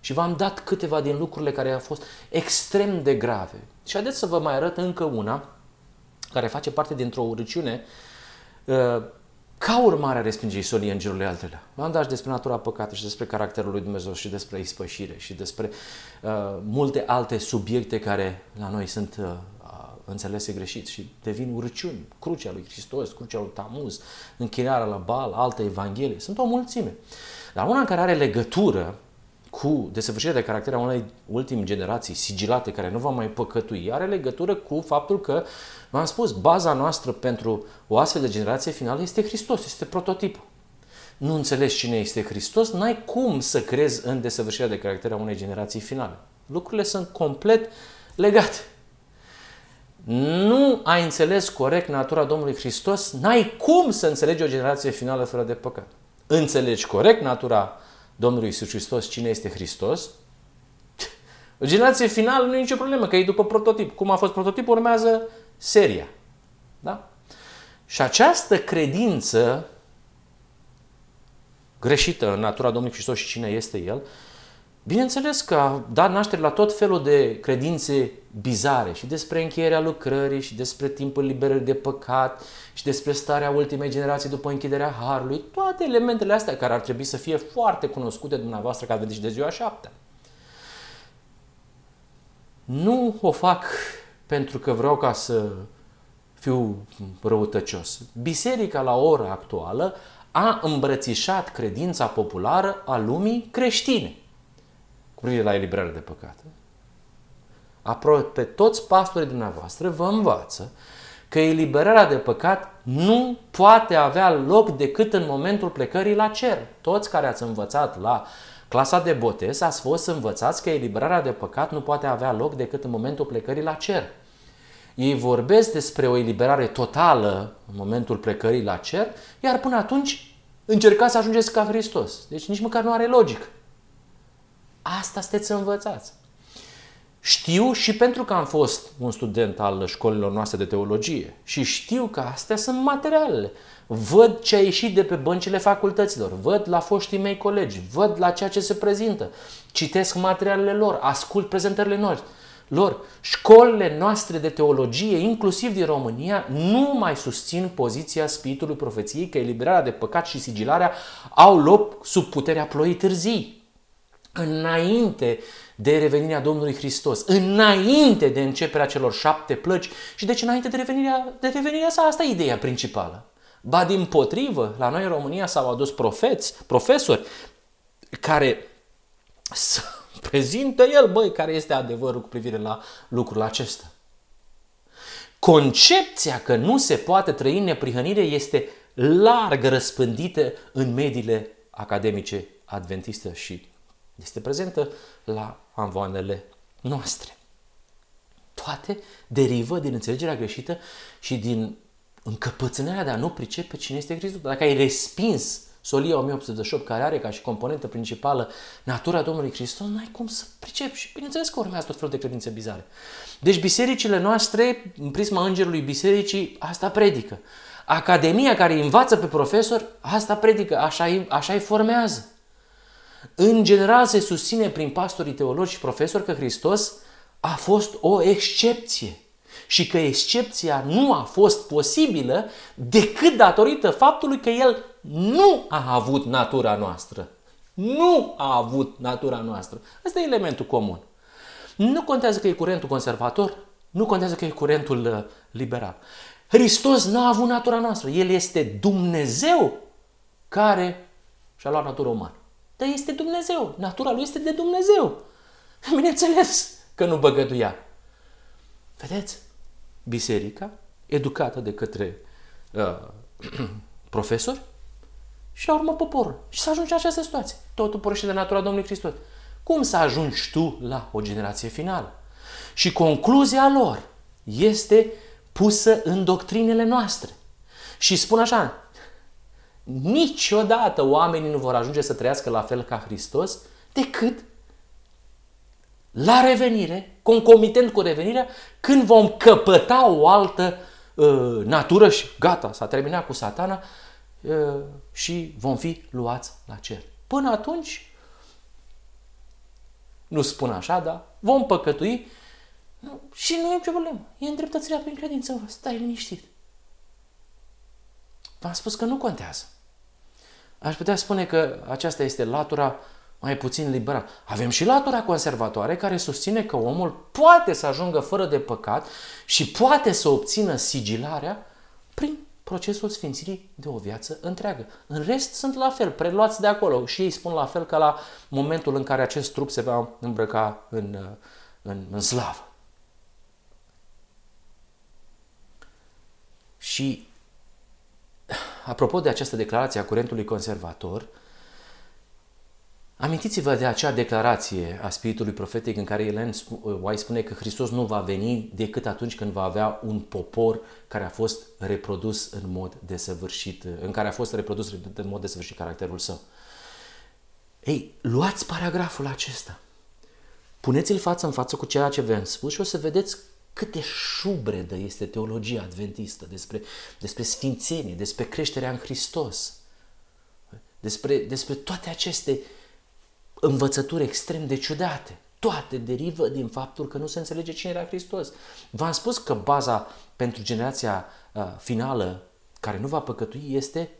Și v-am dat câteva din lucrurile care au fost extrem de grave. Și haideți să vă mai arăt încă una care face parte dintr-o urăciune uh, ca urmare a respingerii soliei îngerului al treilea. V-am dat și despre natura păcatului și despre caracterul lui Dumnezeu și despre ispășire și despre uh, multe alte subiecte care la noi sunt uh, înțelese greșit și devin urăciuni. Crucea lui Hristos, crucea lui Tamuz, închinarea la Bal, alte evanghelie. Sunt o mulțime. Dar una care are legătură cu desăvârșirea de caracter a unei ultime generații sigilate care nu va mai păcătui, are legătură cu faptul că, v-am spus, baza noastră pentru o astfel de generație finală este Hristos, este prototipul. Nu înțelegi cine este Hristos, n-ai cum să crezi în desăvârșirea de caracter a unei generații finale. Lucrurile sunt complet legate. Nu ai înțeles corect natura Domnului Hristos, n-ai cum să înțelegi o generație finală fără de păcat. Înțelegi corect natura Domnului Isus Hristos cine este Hristos, o generație finală nu e nicio problemă, că e după prototip. Cum a fost prototip, urmează seria. Da? Și această credință greșită în natura Domnului Hristos și cine este El, Bineînțeles că a dat naștere la tot felul de credințe bizare și despre încheierea lucrării și despre timpul liberării de păcat și despre starea ultimei generații după închiderea Harului, toate elementele astea care ar trebui să fie foarte cunoscute dumneavoastră ca vedeți de ziua șaptea. Nu o fac pentru că vreau ca să fiu răutăcios. Biserica la ora actuală a îmbrățișat credința populară a lumii creștine cu privire la eliberarea de păcat. Aproape toți pastorii dumneavoastră vă învață că eliberarea de păcat nu poate avea loc decât în momentul plecării la cer. Toți care ați învățat la clasa de botez ați fost învățați că eliberarea de păcat nu poate avea loc decât în momentul plecării la cer. Ei vorbesc despre o eliberare totală în momentul plecării la cer, iar până atunci încercați să ajungeți ca Hristos. Deci nici măcar nu are logică. Asta sunteți învățați. Știu și pentru că am fost un student al școlilor noastre de teologie și știu că astea sunt materialele. Văd ce a ieșit de pe băncile facultăților, văd la foștii mei colegi, văd la ceea ce se prezintă, citesc materialele lor, ascult prezentările noastre lor. Școlile noastre de teologie, inclusiv din România, nu mai susțin poziția Spiritului Profeției că eliberarea de păcat și sigilarea au loc sub puterea ploii târzii. Înainte de revenirea Domnului Hristos, înainte de începerea celor șapte plăci și deci înainte de revenirea, de revenirea sa, asta e ideea principală. Ba din potrivă, la noi în România s-au adus profeți, profesori care să prezintă el, băi, care este adevărul cu privire la lucrul acesta. Concepția că nu se poate trăi în neprihănire este larg răspândită în mediile academice adventiste și este prezentă la anvoanele noastre. Toate derivă din înțelegerea greșită și din încăpățânarea de a nu pricepe cine este Hristos. Dacă ai respins solia 1888, care are ca și componentă principală natura Domnului Hristos, n-ai cum să pricepi. Și bineînțeles că urmează tot felul de credințe bizare. Deci bisericile noastre, în prisma îngerului bisericii, asta predică. Academia care învață pe profesor, asta predică, așa îi, așa îi formează. În general se susține prin pastorii teologi și profesori că Hristos a fost o excepție și că excepția nu a fost posibilă decât datorită faptului că el nu a avut natura noastră. Nu a avut natura noastră. Asta e elementul comun. Nu contează că e curentul conservator, nu contează că e curentul uh, liberal. Hristos nu a avut natura noastră. El este Dumnezeu care și-a luat natura umană. Dar este Dumnezeu. Natura lui este de Dumnezeu. Bineînțeles că nu băgăduia. Vedeți? Biserica, educată de către uh, <clears throat> profesori, și la urmă poporul. Și să ajungi în această situație. Totul pornește de natura Domnului Hristos. Cum să ajungi tu la o generație finală? Și concluzia lor este pusă în doctrinele noastre. Și spun așa, niciodată oamenii nu vor ajunge să trăiască la fel ca Hristos decât la revenire, concomitent cu revenirea, când vom căpăta o altă uh, natură și gata, s-a terminat cu satana, și vom fi luați la cer. Până atunci, nu spun așa, dar vom păcătui și nu e nicio problemă. E îndreptățirea prin credință, stai liniștit. V-am spus că nu contează. Aș putea spune că aceasta este latura mai puțin liberală. Avem și latura conservatoare care susține că omul poate să ajungă fără de păcat și poate să obțină sigilarea prin procesul sfințirii de o viață întreagă. În rest sunt la fel, preluați de acolo și ei spun la fel ca la momentul în care acest trup se va îmbrăca în, în, în slavă. Și apropo de această declarație a curentului conservator, Amintiți-vă de acea declarație a spiritului profetic în care Ellen White spune că Hristos nu va veni decât atunci când va avea un popor care a fost reprodus în mod desăvârșit, în care a fost reprodus în mod desăvârșit caracterul său. Ei, luați paragraful acesta, puneți-l față în față cu ceea ce v-am spus și o să vedeți cât de șubredă este teologia adventistă despre, despre sfințenie, despre creșterea în Hristos, despre, despre toate aceste uh, învățături extrem de ciudate. Toate derivă din faptul că nu se înțelege cine era Hristos. V-am spus că baza pentru generația uh, finală care nu va păcătui este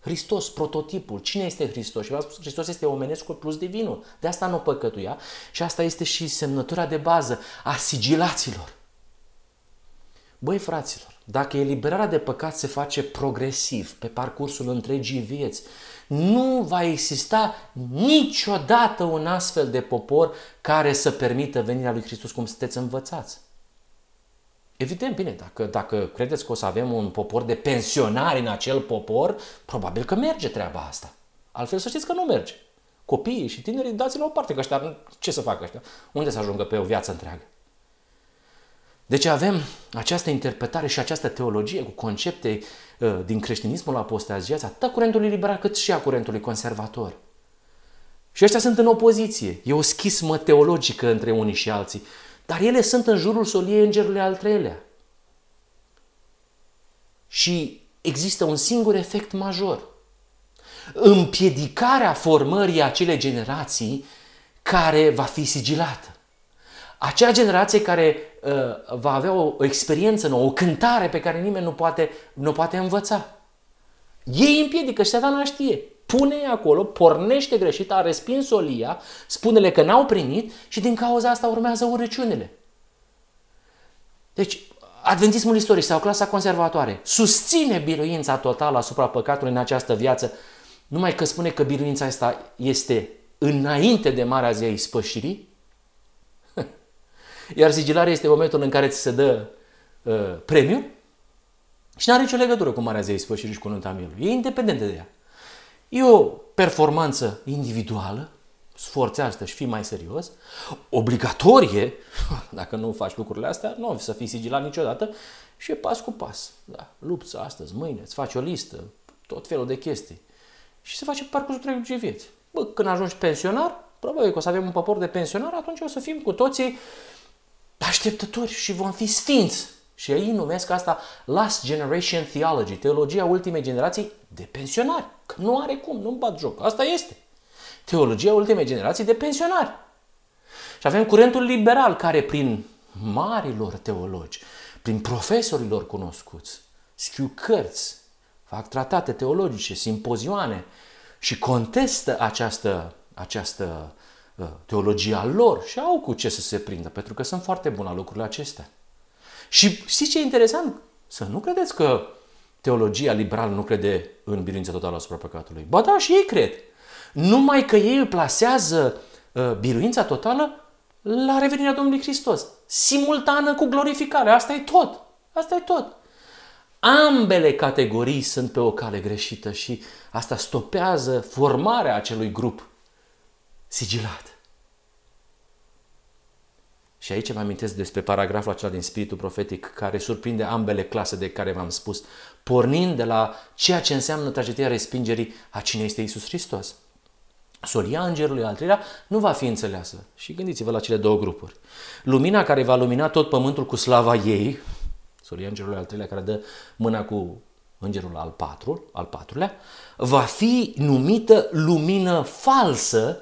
Hristos, prototipul. Cine este Hristos? Și v-am spus că Hristos este omenescul plus divinul. De asta nu păcătuia și asta este și semnătura de bază a sigilaților. Băi, fraților, dacă eliberarea de păcat se face progresiv pe parcursul întregii vieți, nu va exista niciodată un astfel de popor care să permită venirea lui Hristos cum sunteți învățați. Evident, bine, dacă, dacă credeți că o să avem un popor de pensionari în acel popor, probabil că merge treaba asta. Altfel să știți că nu merge. Copiii și tinerii dați la o parte, că ăștia, ce să facă ăștia? Unde să ajungă pe o viață întreagă? Deci avem această interpretare și această teologie cu concepte uh, din creștinismul apostaziat, atât curentului liberal cât și a curentului conservator. Și ăștia sunt în opoziție. E o schismă teologică între unii și alții. Dar ele sunt în jurul soliei îngerului al treilea. Și există un singur efect major. Împiedicarea formării acelei generații care va fi sigilată. Acea generație care uh, va avea o, o experiență nouă, o cântare pe care nimeni nu poate, nu poate învăța. Ei împiedică și satana știe. Pune acolo, pornește greșit, a respins olia, spune-le că n-au primit și din cauza asta urmează urăciunile. Deci, Adventismul istoric sau clasa conservatoare susține biruința totală asupra păcatului în această viață, numai că spune că biruința asta este înainte de Marea Zi a Ispășirii, iar sigilarea este momentul în care ți se dă uh, premiu și nu are nicio legătură cu Marea Zi a Ispășirii și cu nunta mielului. E independentă de ea. E o performanță individuală, sforțează și fii mai serios, obligatorie, <laughs> dacă nu faci lucrurile astea, nu o să fii sigilat niciodată și e pas cu pas. Da, lupți astăzi, mâine, îți faci o listă, tot felul de chestii. Și se face pe parcursul întregii vieți. Bă, când ajungi pensionar, probabil că o să avem un popor de pensionar, atunci o să fim cu toții așteptători și vom fi sfinți. Și ei numesc asta Last Generation Theology, teologia ultimei generații de pensionari. Că nu are cum, nu-mi bat joc. Asta este. Teologia ultimei generații de pensionari. Și avem curentul liberal care prin marilor teologi, prin profesorilor cunoscuți, scriu cărți, fac tratate teologice, simpozioane și contestă această, această uh, teologia lor și au cu ce să se prindă, pentru că sunt foarte bune lucrurile acestea. Și știți ce e interesant? Să nu credeți că teologia liberală nu crede în biruința totală asupra păcatului. Ba da, și ei cred. Numai că ei îl plasează uh, biruința totală la revenirea Domnului Hristos. Simultană cu glorificarea. Asta e tot. Asta e tot. Ambele categorii sunt pe o cale greșită și asta stopează formarea acelui grup sigilat. Și aici vă amintesc despre paragraful acela din Spiritul Profetic care surprinde ambele clase de care v-am spus, pornind de la ceea ce înseamnă tragedia respingerii a cine este Isus Hristos. Solia îngerului al treilea nu va fi înțeleasă. Și gândiți-vă la cele două grupuri. Lumina care va lumina tot pământul cu slava ei, solia îngerului al treilea care dă mâna cu îngerul al patru, al patrulea, va fi numită lumină falsă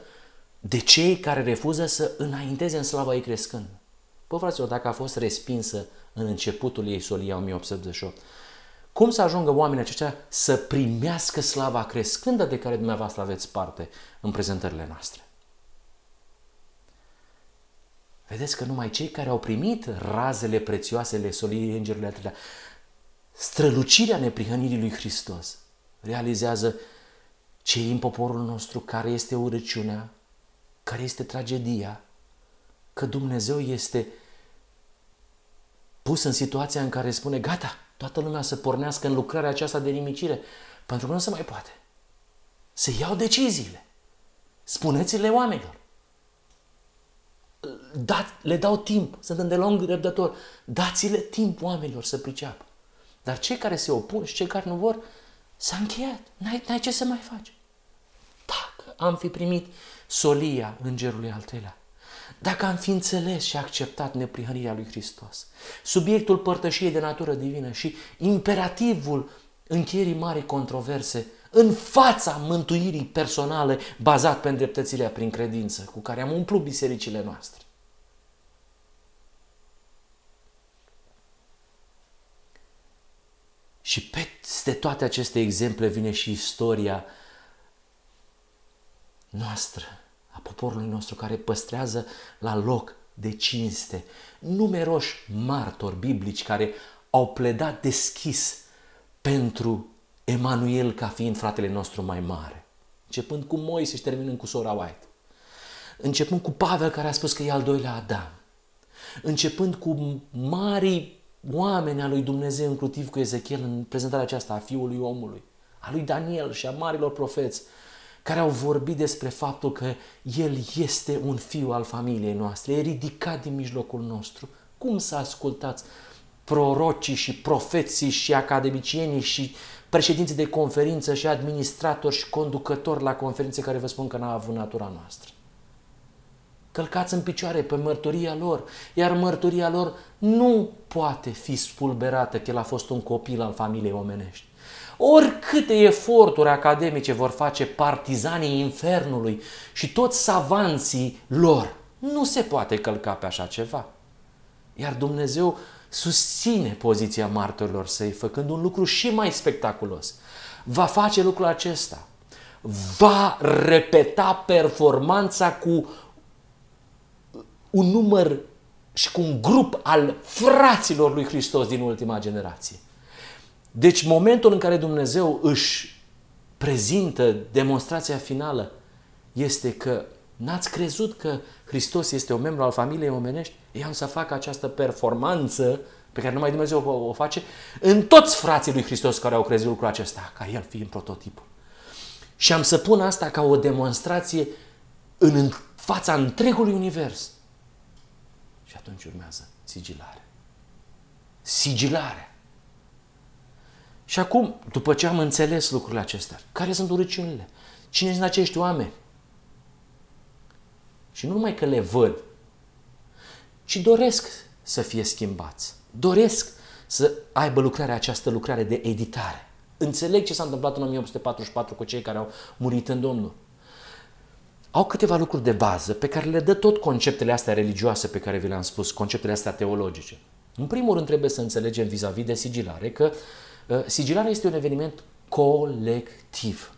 de cei care refuză să înainteze în slava ei crescând. Păi, fraților, dacă a fost respinsă în începutul ei solia 1888, cum să ajungă oamenii aceștia să primească slava crescândă de care dumneavoastră aveți parte în prezentările noastre? Vedeți că numai cei care au primit razele prețioasele soliei Îngerului al strălucirea neprihănirii lui Hristos, realizează cei în poporul nostru care este urăciunea, care este tragedia, că Dumnezeu este pus în situația în care spune, gata, toată lumea să pornească în lucrarea aceasta de nimicire, pentru că nu se mai poate. Să iau deciziile. Spuneți-le oamenilor. Da, le dau timp, sunt îndelung răbdător. Dați-le timp oamenilor să priceapă. Dar cei care se opun și cei care nu vor, s-a încheiat. N-ai, n-ai ce să mai faci. Dacă am fi primit solia îngerului al treilea, dacă am fi înțeles și acceptat neprihănirea lui Hristos, subiectul părtășiei de natură divină și imperativul încheierii mari controverse în fața mântuirii personale bazat pe îndreptățirea prin credință cu care am umplut bisericile noastre. Și peste toate aceste exemple vine și istoria noastră a poporului nostru care păstrează la loc de cinste numeroși martori biblici care au pledat deschis pentru Emanuel ca fiind fratele nostru mai mare. Începând cu Moise și terminând cu sora White. Începând cu Pavel care a spus că e al doilea Adam. Începând cu mari oameni al lui Dumnezeu, inclusiv cu Ezechiel, în prezentarea aceasta a Fiului Omului, a lui Daniel și a marilor profeți, care au vorbit despre faptul că El este un fiu al familiei noastre, e ridicat din mijlocul nostru. Cum să ascultați prorocii și profeții și academicienii și președinții de conferință și administratori și conducători la conferințe care vă spun că n-a avut natura noastră? Călcați în picioare pe mărturia lor, iar mărturia lor nu poate fi spulberată că el a fost un copil al familiei omenești. Oricâte eforturi academice vor face partizanii infernului și toți savanții lor, nu se poate călca pe așa ceva. Iar Dumnezeu susține poziția martorilor săi, făcând un lucru și mai spectaculos. Va face lucrul acesta. Va repeta performanța cu un număr și cu un grup al fraților lui Hristos din ultima generație. Deci momentul în care Dumnezeu își prezintă demonstrația finală este că n-ați crezut că Hristos este un membru al familiei omenești? Ei am să facă această performanță pe care numai Dumnezeu o, o face în toți frații lui Hristos care au crezut lucrul acesta, ca El fiind prototipul. Și am să pun asta ca o demonstrație în fața întregului univers. Și atunci urmează sigilare. Sigilare. Și acum, după ce am înțeles lucrurile acestea, care sunt urăciunile? Cine sunt acești oameni? Și nu numai că le văd, ci doresc să fie schimbați. Doresc să aibă lucrarea această lucrare de editare. Înțeleg ce s-a întâmplat în 1844 cu cei care au murit în Domnul. Au câteva lucruri de bază pe care le dă tot conceptele astea religioase pe care vi le-am spus, conceptele astea teologice. În primul rând trebuie să înțelegem vis-a-vis de sigilare că uh, sigilarea este un eveniment colectiv.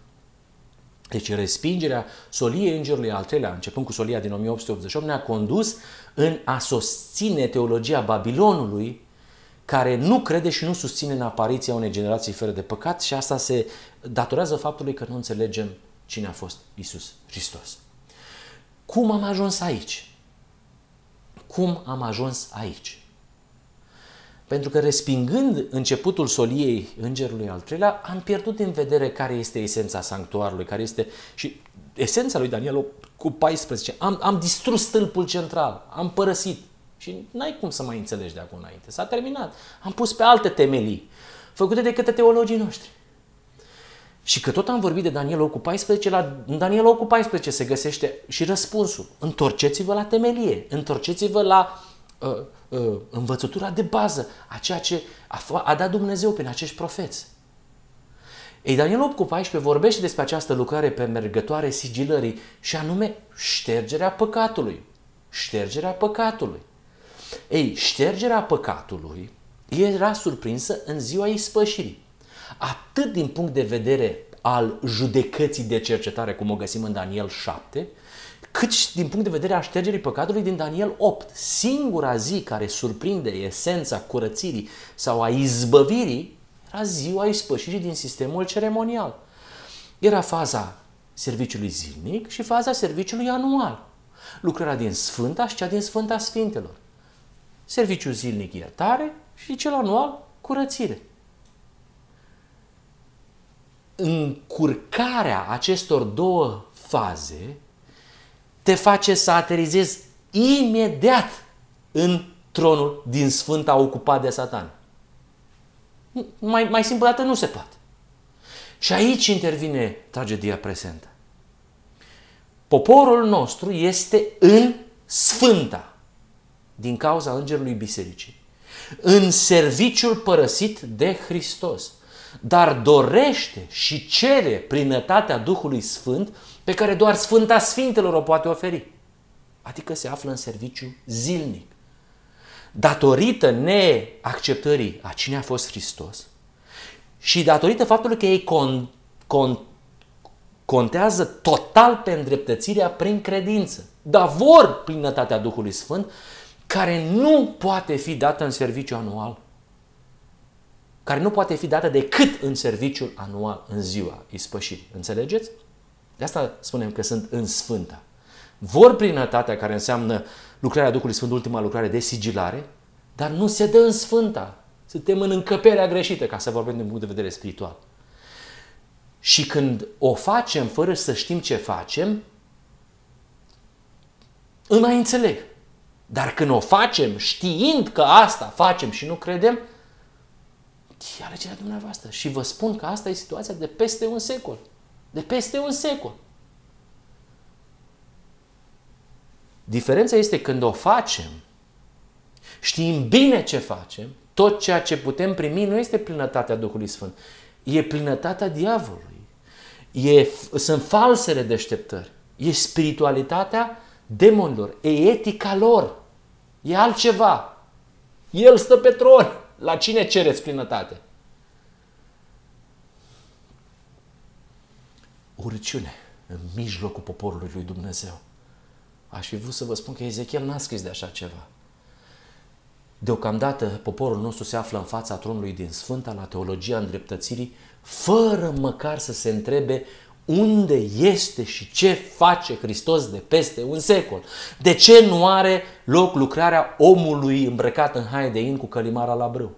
Deci respingerea soliei îngerului al treilea, începând cu solia din 1888, ne-a condus în a susține teologia Babilonului, care nu crede și nu susține în apariția unei generații fără de păcat și asta se datorează faptului că nu înțelegem cine a fost Isus Hristos. Cum am ajuns aici? Cum am ajuns aici? Pentru că respingând începutul soliei îngerului al treilea, am pierdut în vedere care este esența sanctuarului, care este și esența lui Daniel cu 14. Am, am distrus stâlpul central, am părăsit. Și n-ai cum să mai înțelegi de acum înainte. S-a terminat. Am pus pe alte temelii, făcute de către teologii noștri. Și că tot am vorbit de Daniel cu 14, la Daniel cu 14 se găsește și răspunsul. Întorceți-vă la temelie, întorceți-vă la uh, uh, învățătura de bază a ceea ce a, a dat Dumnezeu prin acești profeți. Ei, Daniel 8 cu 14 vorbește despre această lucrare pe mergătoare sigilării și anume ștergerea păcatului. Ștergerea păcatului. Ei, ștergerea păcatului era surprinsă în ziua ispășirii. Atât din punct de vedere al judecății de cercetare, cum o găsim în Daniel 7, cât și din punct de vedere a ștergerii păcatului din Daniel 8. Singura zi care surprinde esența curățirii sau a izbăvirii era ziua ispășirii din sistemul ceremonial. Era faza serviciului zilnic și faza serviciului anual. Lucrarea din Sfânta și cea din Sfânta Sfintelor. Serviciul zilnic iertare și cel anual curățire. Încurcarea acestor două faze te face să aterizezi imediat în tronul din Sfânta ocupat de Satan. Mai, mai simplu dată nu se poate. Și aici intervine tragedia prezentă. Poporul nostru este în Sfânta din cauza Îngerului Bisericii, în serviciul părăsit de Hristos, dar dorește și cere plinătatea Duhului Sfânt pe care doar Sfânta Sfintelor o poate oferi. Adică se află în serviciu zilnic. Datorită neacceptării a cine a fost Hristos și datorită faptului că ei con, con, contează total pe îndreptățirea prin credință, dar vor plinătatea Duhului Sfânt, care nu poate fi dată în serviciu anual. care nu poate fi dată decât în serviciul anual, în ziua ispășirii. Înțelegeți? De asta spunem că sunt în Sfânta. Vor plinătatea care înseamnă lucrarea Duhului Sfânt, ultima lucrare de sigilare, dar nu se dă în Sfânta. Suntem în încăperea greșită, ca să vorbim din punct de vedere spiritual. Și când o facem fără să știm ce facem, îmi mai înțeleg. Dar când o facem știind că asta facem și nu credem, e alegerea dumneavoastră. Și vă spun că asta e situația de peste un secol. De peste un secol. Diferența este când o facem, știm bine ce facem, tot ceea ce putem primi nu este plinătatea Duhului Sfânt, e plinătatea diavolului. E, sunt falsele deșteptări. E spiritualitatea demonilor, e etica lor. E altceva. El stă pe tron. La cine cereți plinătate? Urăciune în mijlocul poporului lui Dumnezeu. Aș fi vrut să vă spun că Ezechiel n-a scris de așa ceva. Deocamdată poporul nostru se află în fața tronului din Sfânta la teologia îndreptățirii, fără măcar să se întrebe unde este și ce face Hristos de peste un secol. De ce nu are loc lucrarea omului îmbrăcat în haine de in cu călimara la brâu?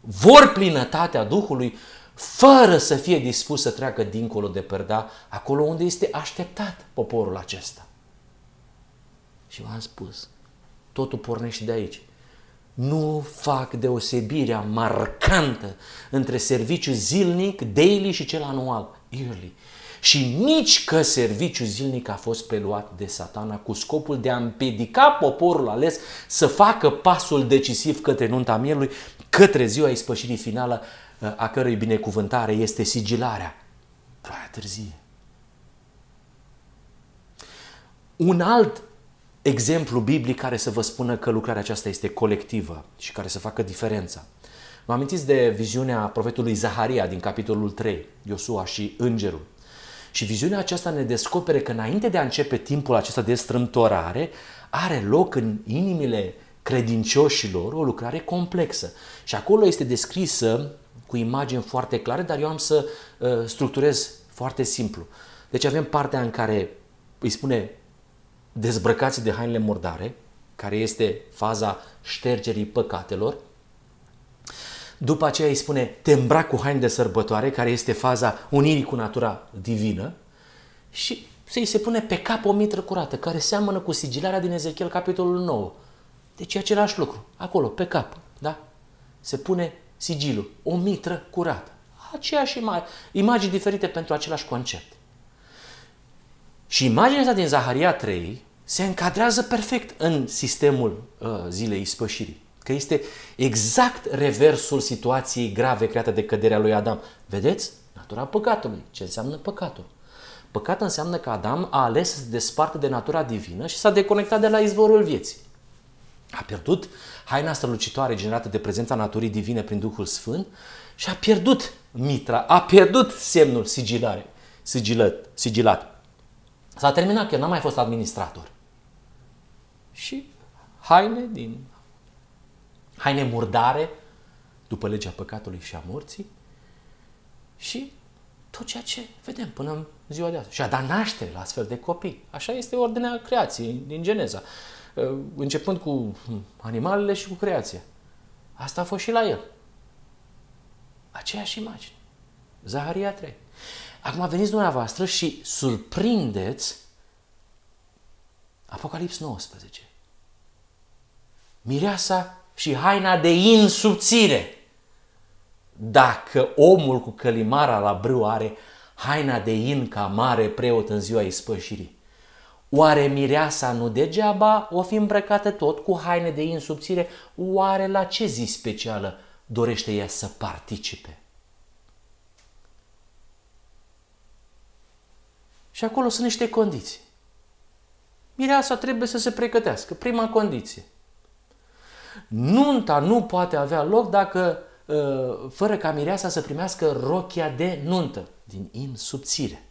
Vor plinătatea Duhului fără să fie dispus să treacă dincolo de perda, acolo unde este așteptat poporul acesta. Și v-am spus, totul pornește de aici. Nu fac deosebirea marcantă între serviciu zilnic, daily și cel anual, yearly. Și nici că serviciu zilnic a fost preluat de satana cu scopul de a împiedica poporul ales să facă pasul decisiv către nunta mielului, către ziua ispășirii finală, a cărui binecuvântare este sigilarea. Prea târzie. Un alt exemplu biblic care să vă spună că lucrarea aceasta este colectivă și care să facă diferența. Vă amintiți de viziunea profetului Zaharia din capitolul 3, Iosua și Îngerul. Și viziunea aceasta ne descopere că înainte de a începe timpul acesta de strâmtorare, are loc în inimile credincioșilor o lucrare complexă. Și acolo este descrisă cu imagini foarte clare, dar eu am să uh, structurez foarte simplu. Deci avem partea în care îi spune dezbrăcați de hainele murdare, care este faza ștergerii păcatelor. După aceea îi spune te îmbrac cu haine de sărbătoare, care este faza unirii cu natura divină. Și se se pune pe cap o mitră curată, care seamănă cu sigilarea din Ezechiel, capitolul 9. Deci e același lucru, acolo, pe cap, da? Se pune sigilul, o mitră curată. Aceeași imagine, imagini diferite pentru același concept. Și imaginea asta din Zaharia 3 se încadrează perfect în sistemul uh, zilei ispășirii. Că este exact reversul situației grave create de căderea lui Adam. Vedeți? Natura păcatului. Ce înseamnă păcatul? Păcat înseamnă că Adam a ales să se desparte de natura divină și s-a deconectat de la izvorul vieții. A pierdut haina strălucitoare generată de prezența naturii divine prin Duhul Sfânt și a pierdut mitra, a pierdut semnul sigilare, sigilat. sigilat. S-a terminat că n-a mai fost administrator. Și haine din haine murdare după legea păcatului și a morții și tot ceea ce vedem până în ziua de azi. Și a dat naștere la astfel de copii. Așa este ordinea creației din Geneza. Uh, începând cu animalele și cu creația. Asta a fost și la el. Aceeași imagine. Zaharia 3. Acum veniți dumneavoastră și surprindeți Apocalips 19. Mireasa și haina de insubțire. Dacă omul cu călimara la brâu are haina de in ca mare preot în ziua ispășirii, Oare mireasa nu degeaba o fi îmbrăcată tot cu haine de insubțire? Oare la ce zi specială dorește ea să participe? Și acolo sunt niște condiții. Mireasa trebuie să se pregătească. Prima condiție. Nunta nu poate avea loc dacă, ă, fără ca mireasa să primească rochia de nuntă, din insubțire.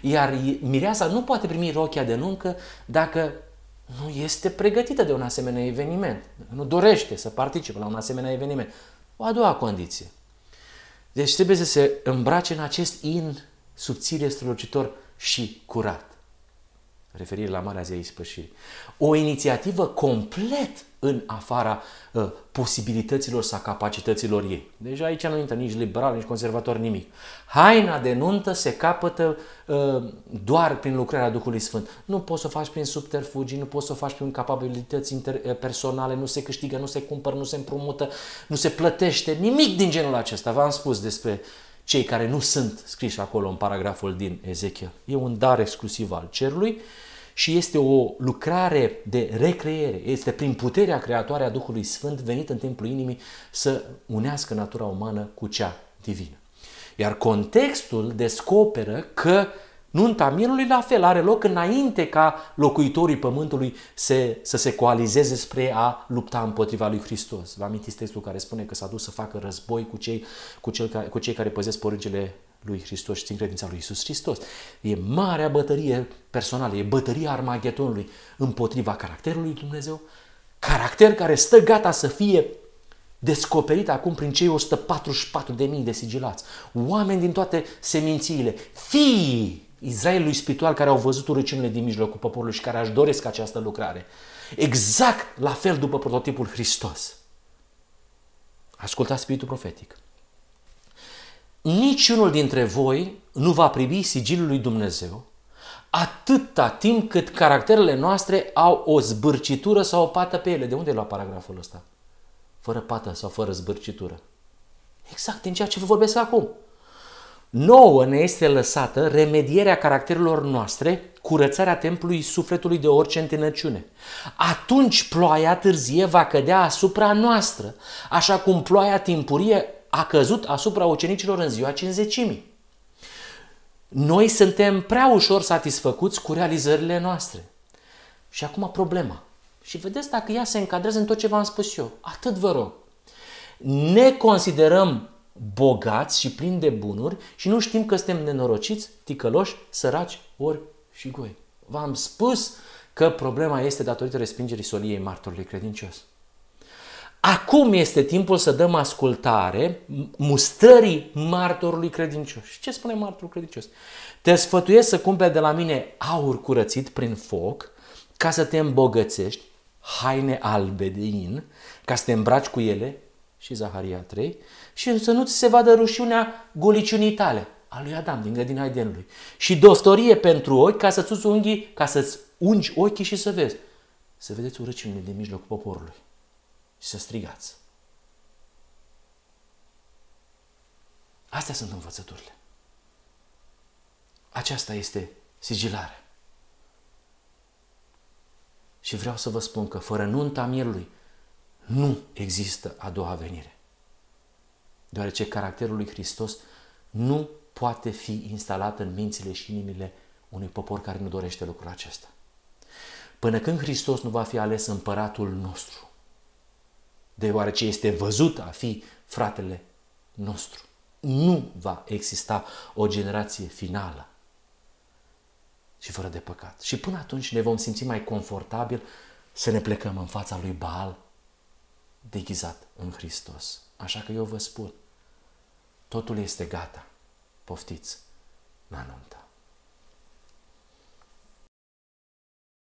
Iar mireasa nu poate primi rochia de nuncă dacă nu este pregătită de un asemenea eveniment. Nu dorește să participe la un asemenea eveniment. O a doua condiție. Deci trebuie să se îmbrace în acest in subțire, strălucitor și curat. Referire la Marea Zei Ispășirii. O inițiativă complet în afara uh, posibilităților sau capacităților ei. Deci aici nu intră nici liberal, nici conservator, nimic. Haina de nuntă se capătă uh, doar prin lucrarea Duhului Sfânt. Nu poți să o faci prin subterfugii, nu poți să o faci prin capabilități inter- uh, personale, nu se câștigă, nu se cumpără, nu se împrumută, nu se plătește, nimic din genul acesta. V-am spus despre cei care nu sunt scriși acolo în paragraful din Ezechiel. E un dar exclusiv al cerului și este o lucrare de recreere. Este prin puterea creatoare a Duhului Sfânt venit în templul inimii să unească natura umană cu cea divină. Iar contextul descoperă că nunta mielului la fel are loc înainte ca locuitorii pământului se, să se coalizeze spre a lupta împotriva lui Hristos. Vă amintiți textul care spune că s-a dus să facă război cu cei, cu cel, cu cei care păzesc poruncile lui Hristos și țin credința lui Isus Hristos. E marea bătărie personală, e bătăria Armagetonului împotriva caracterului Dumnezeu, caracter care stă gata să fie descoperit acum prin cei 144.000 de sigilați. Oameni din toate semințiile, fii Israelului spiritual care au văzut urăciunile din mijlocul poporului și care aș doresc această lucrare. Exact la fel după prototipul Hristos. Ascultați spiritul profetic niciunul dintre voi nu va privi sigilul lui Dumnezeu atâta timp cât caracterele noastre au o zbârcitură sau o pată pe ele. De unde lua paragraful ăsta? Fără pată sau fără zbârcitură. Exact din ceea ce vă vorbesc acum. Nouă ne este lăsată remedierea caracterelor noastre, curățarea templului sufletului de orice întinăciune. Atunci ploaia târzie va cădea asupra noastră, așa cum ploaia timpurie a căzut asupra ucenicilor în ziua cinzecimii. Noi suntem prea ușor satisfăcuți cu realizările noastre. Și acum problema. Și vedeți dacă ea se încadrează în tot ce v-am spus eu. Atât vă rog. Ne considerăm bogați și plini de bunuri și nu știm că suntem nenorociți, ticăloși, săraci, ori și goi. V-am spus că problema este datorită respingerii soliei martorului credincios. Acum este timpul să dăm ascultare mustrării martorului credincios. Și ce spune martorul credincios? Te sfătuiesc să cumperi de la mine aur curățit prin foc ca să te îmbogățești, haine albe de in, ca să te îmbraci cu ele, și Zaharia 3, și să nu ți se vadă rușiunea goliciunii tale, a lui Adam din grădina Edenului. Și doftorie pentru ochi ca să-ți unghii, ca să-ți ungi ochii și să vezi. Să vedeți urăciunile din mijlocul poporului și să strigați. Astea sunt învățăturile. Aceasta este sigilarea. Și vreau să vă spun că fără nunta mielului nu există a doua venire. Deoarece caracterul lui Hristos nu poate fi instalat în mințile și inimile unui popor care nu dorește lucrul acesta. Până când Hristos nu va fi ales împăratul nostru, deoarece este văzut a fi fratele nostru. Nu va exista o generație finală și fără de păcat. Și până atunci ne vom simți mai confortabil să ne plecăm în fața lui Baal deghizat în Hristos. Așa că eu vă spun, totul este gata. Poftiți la nuntă.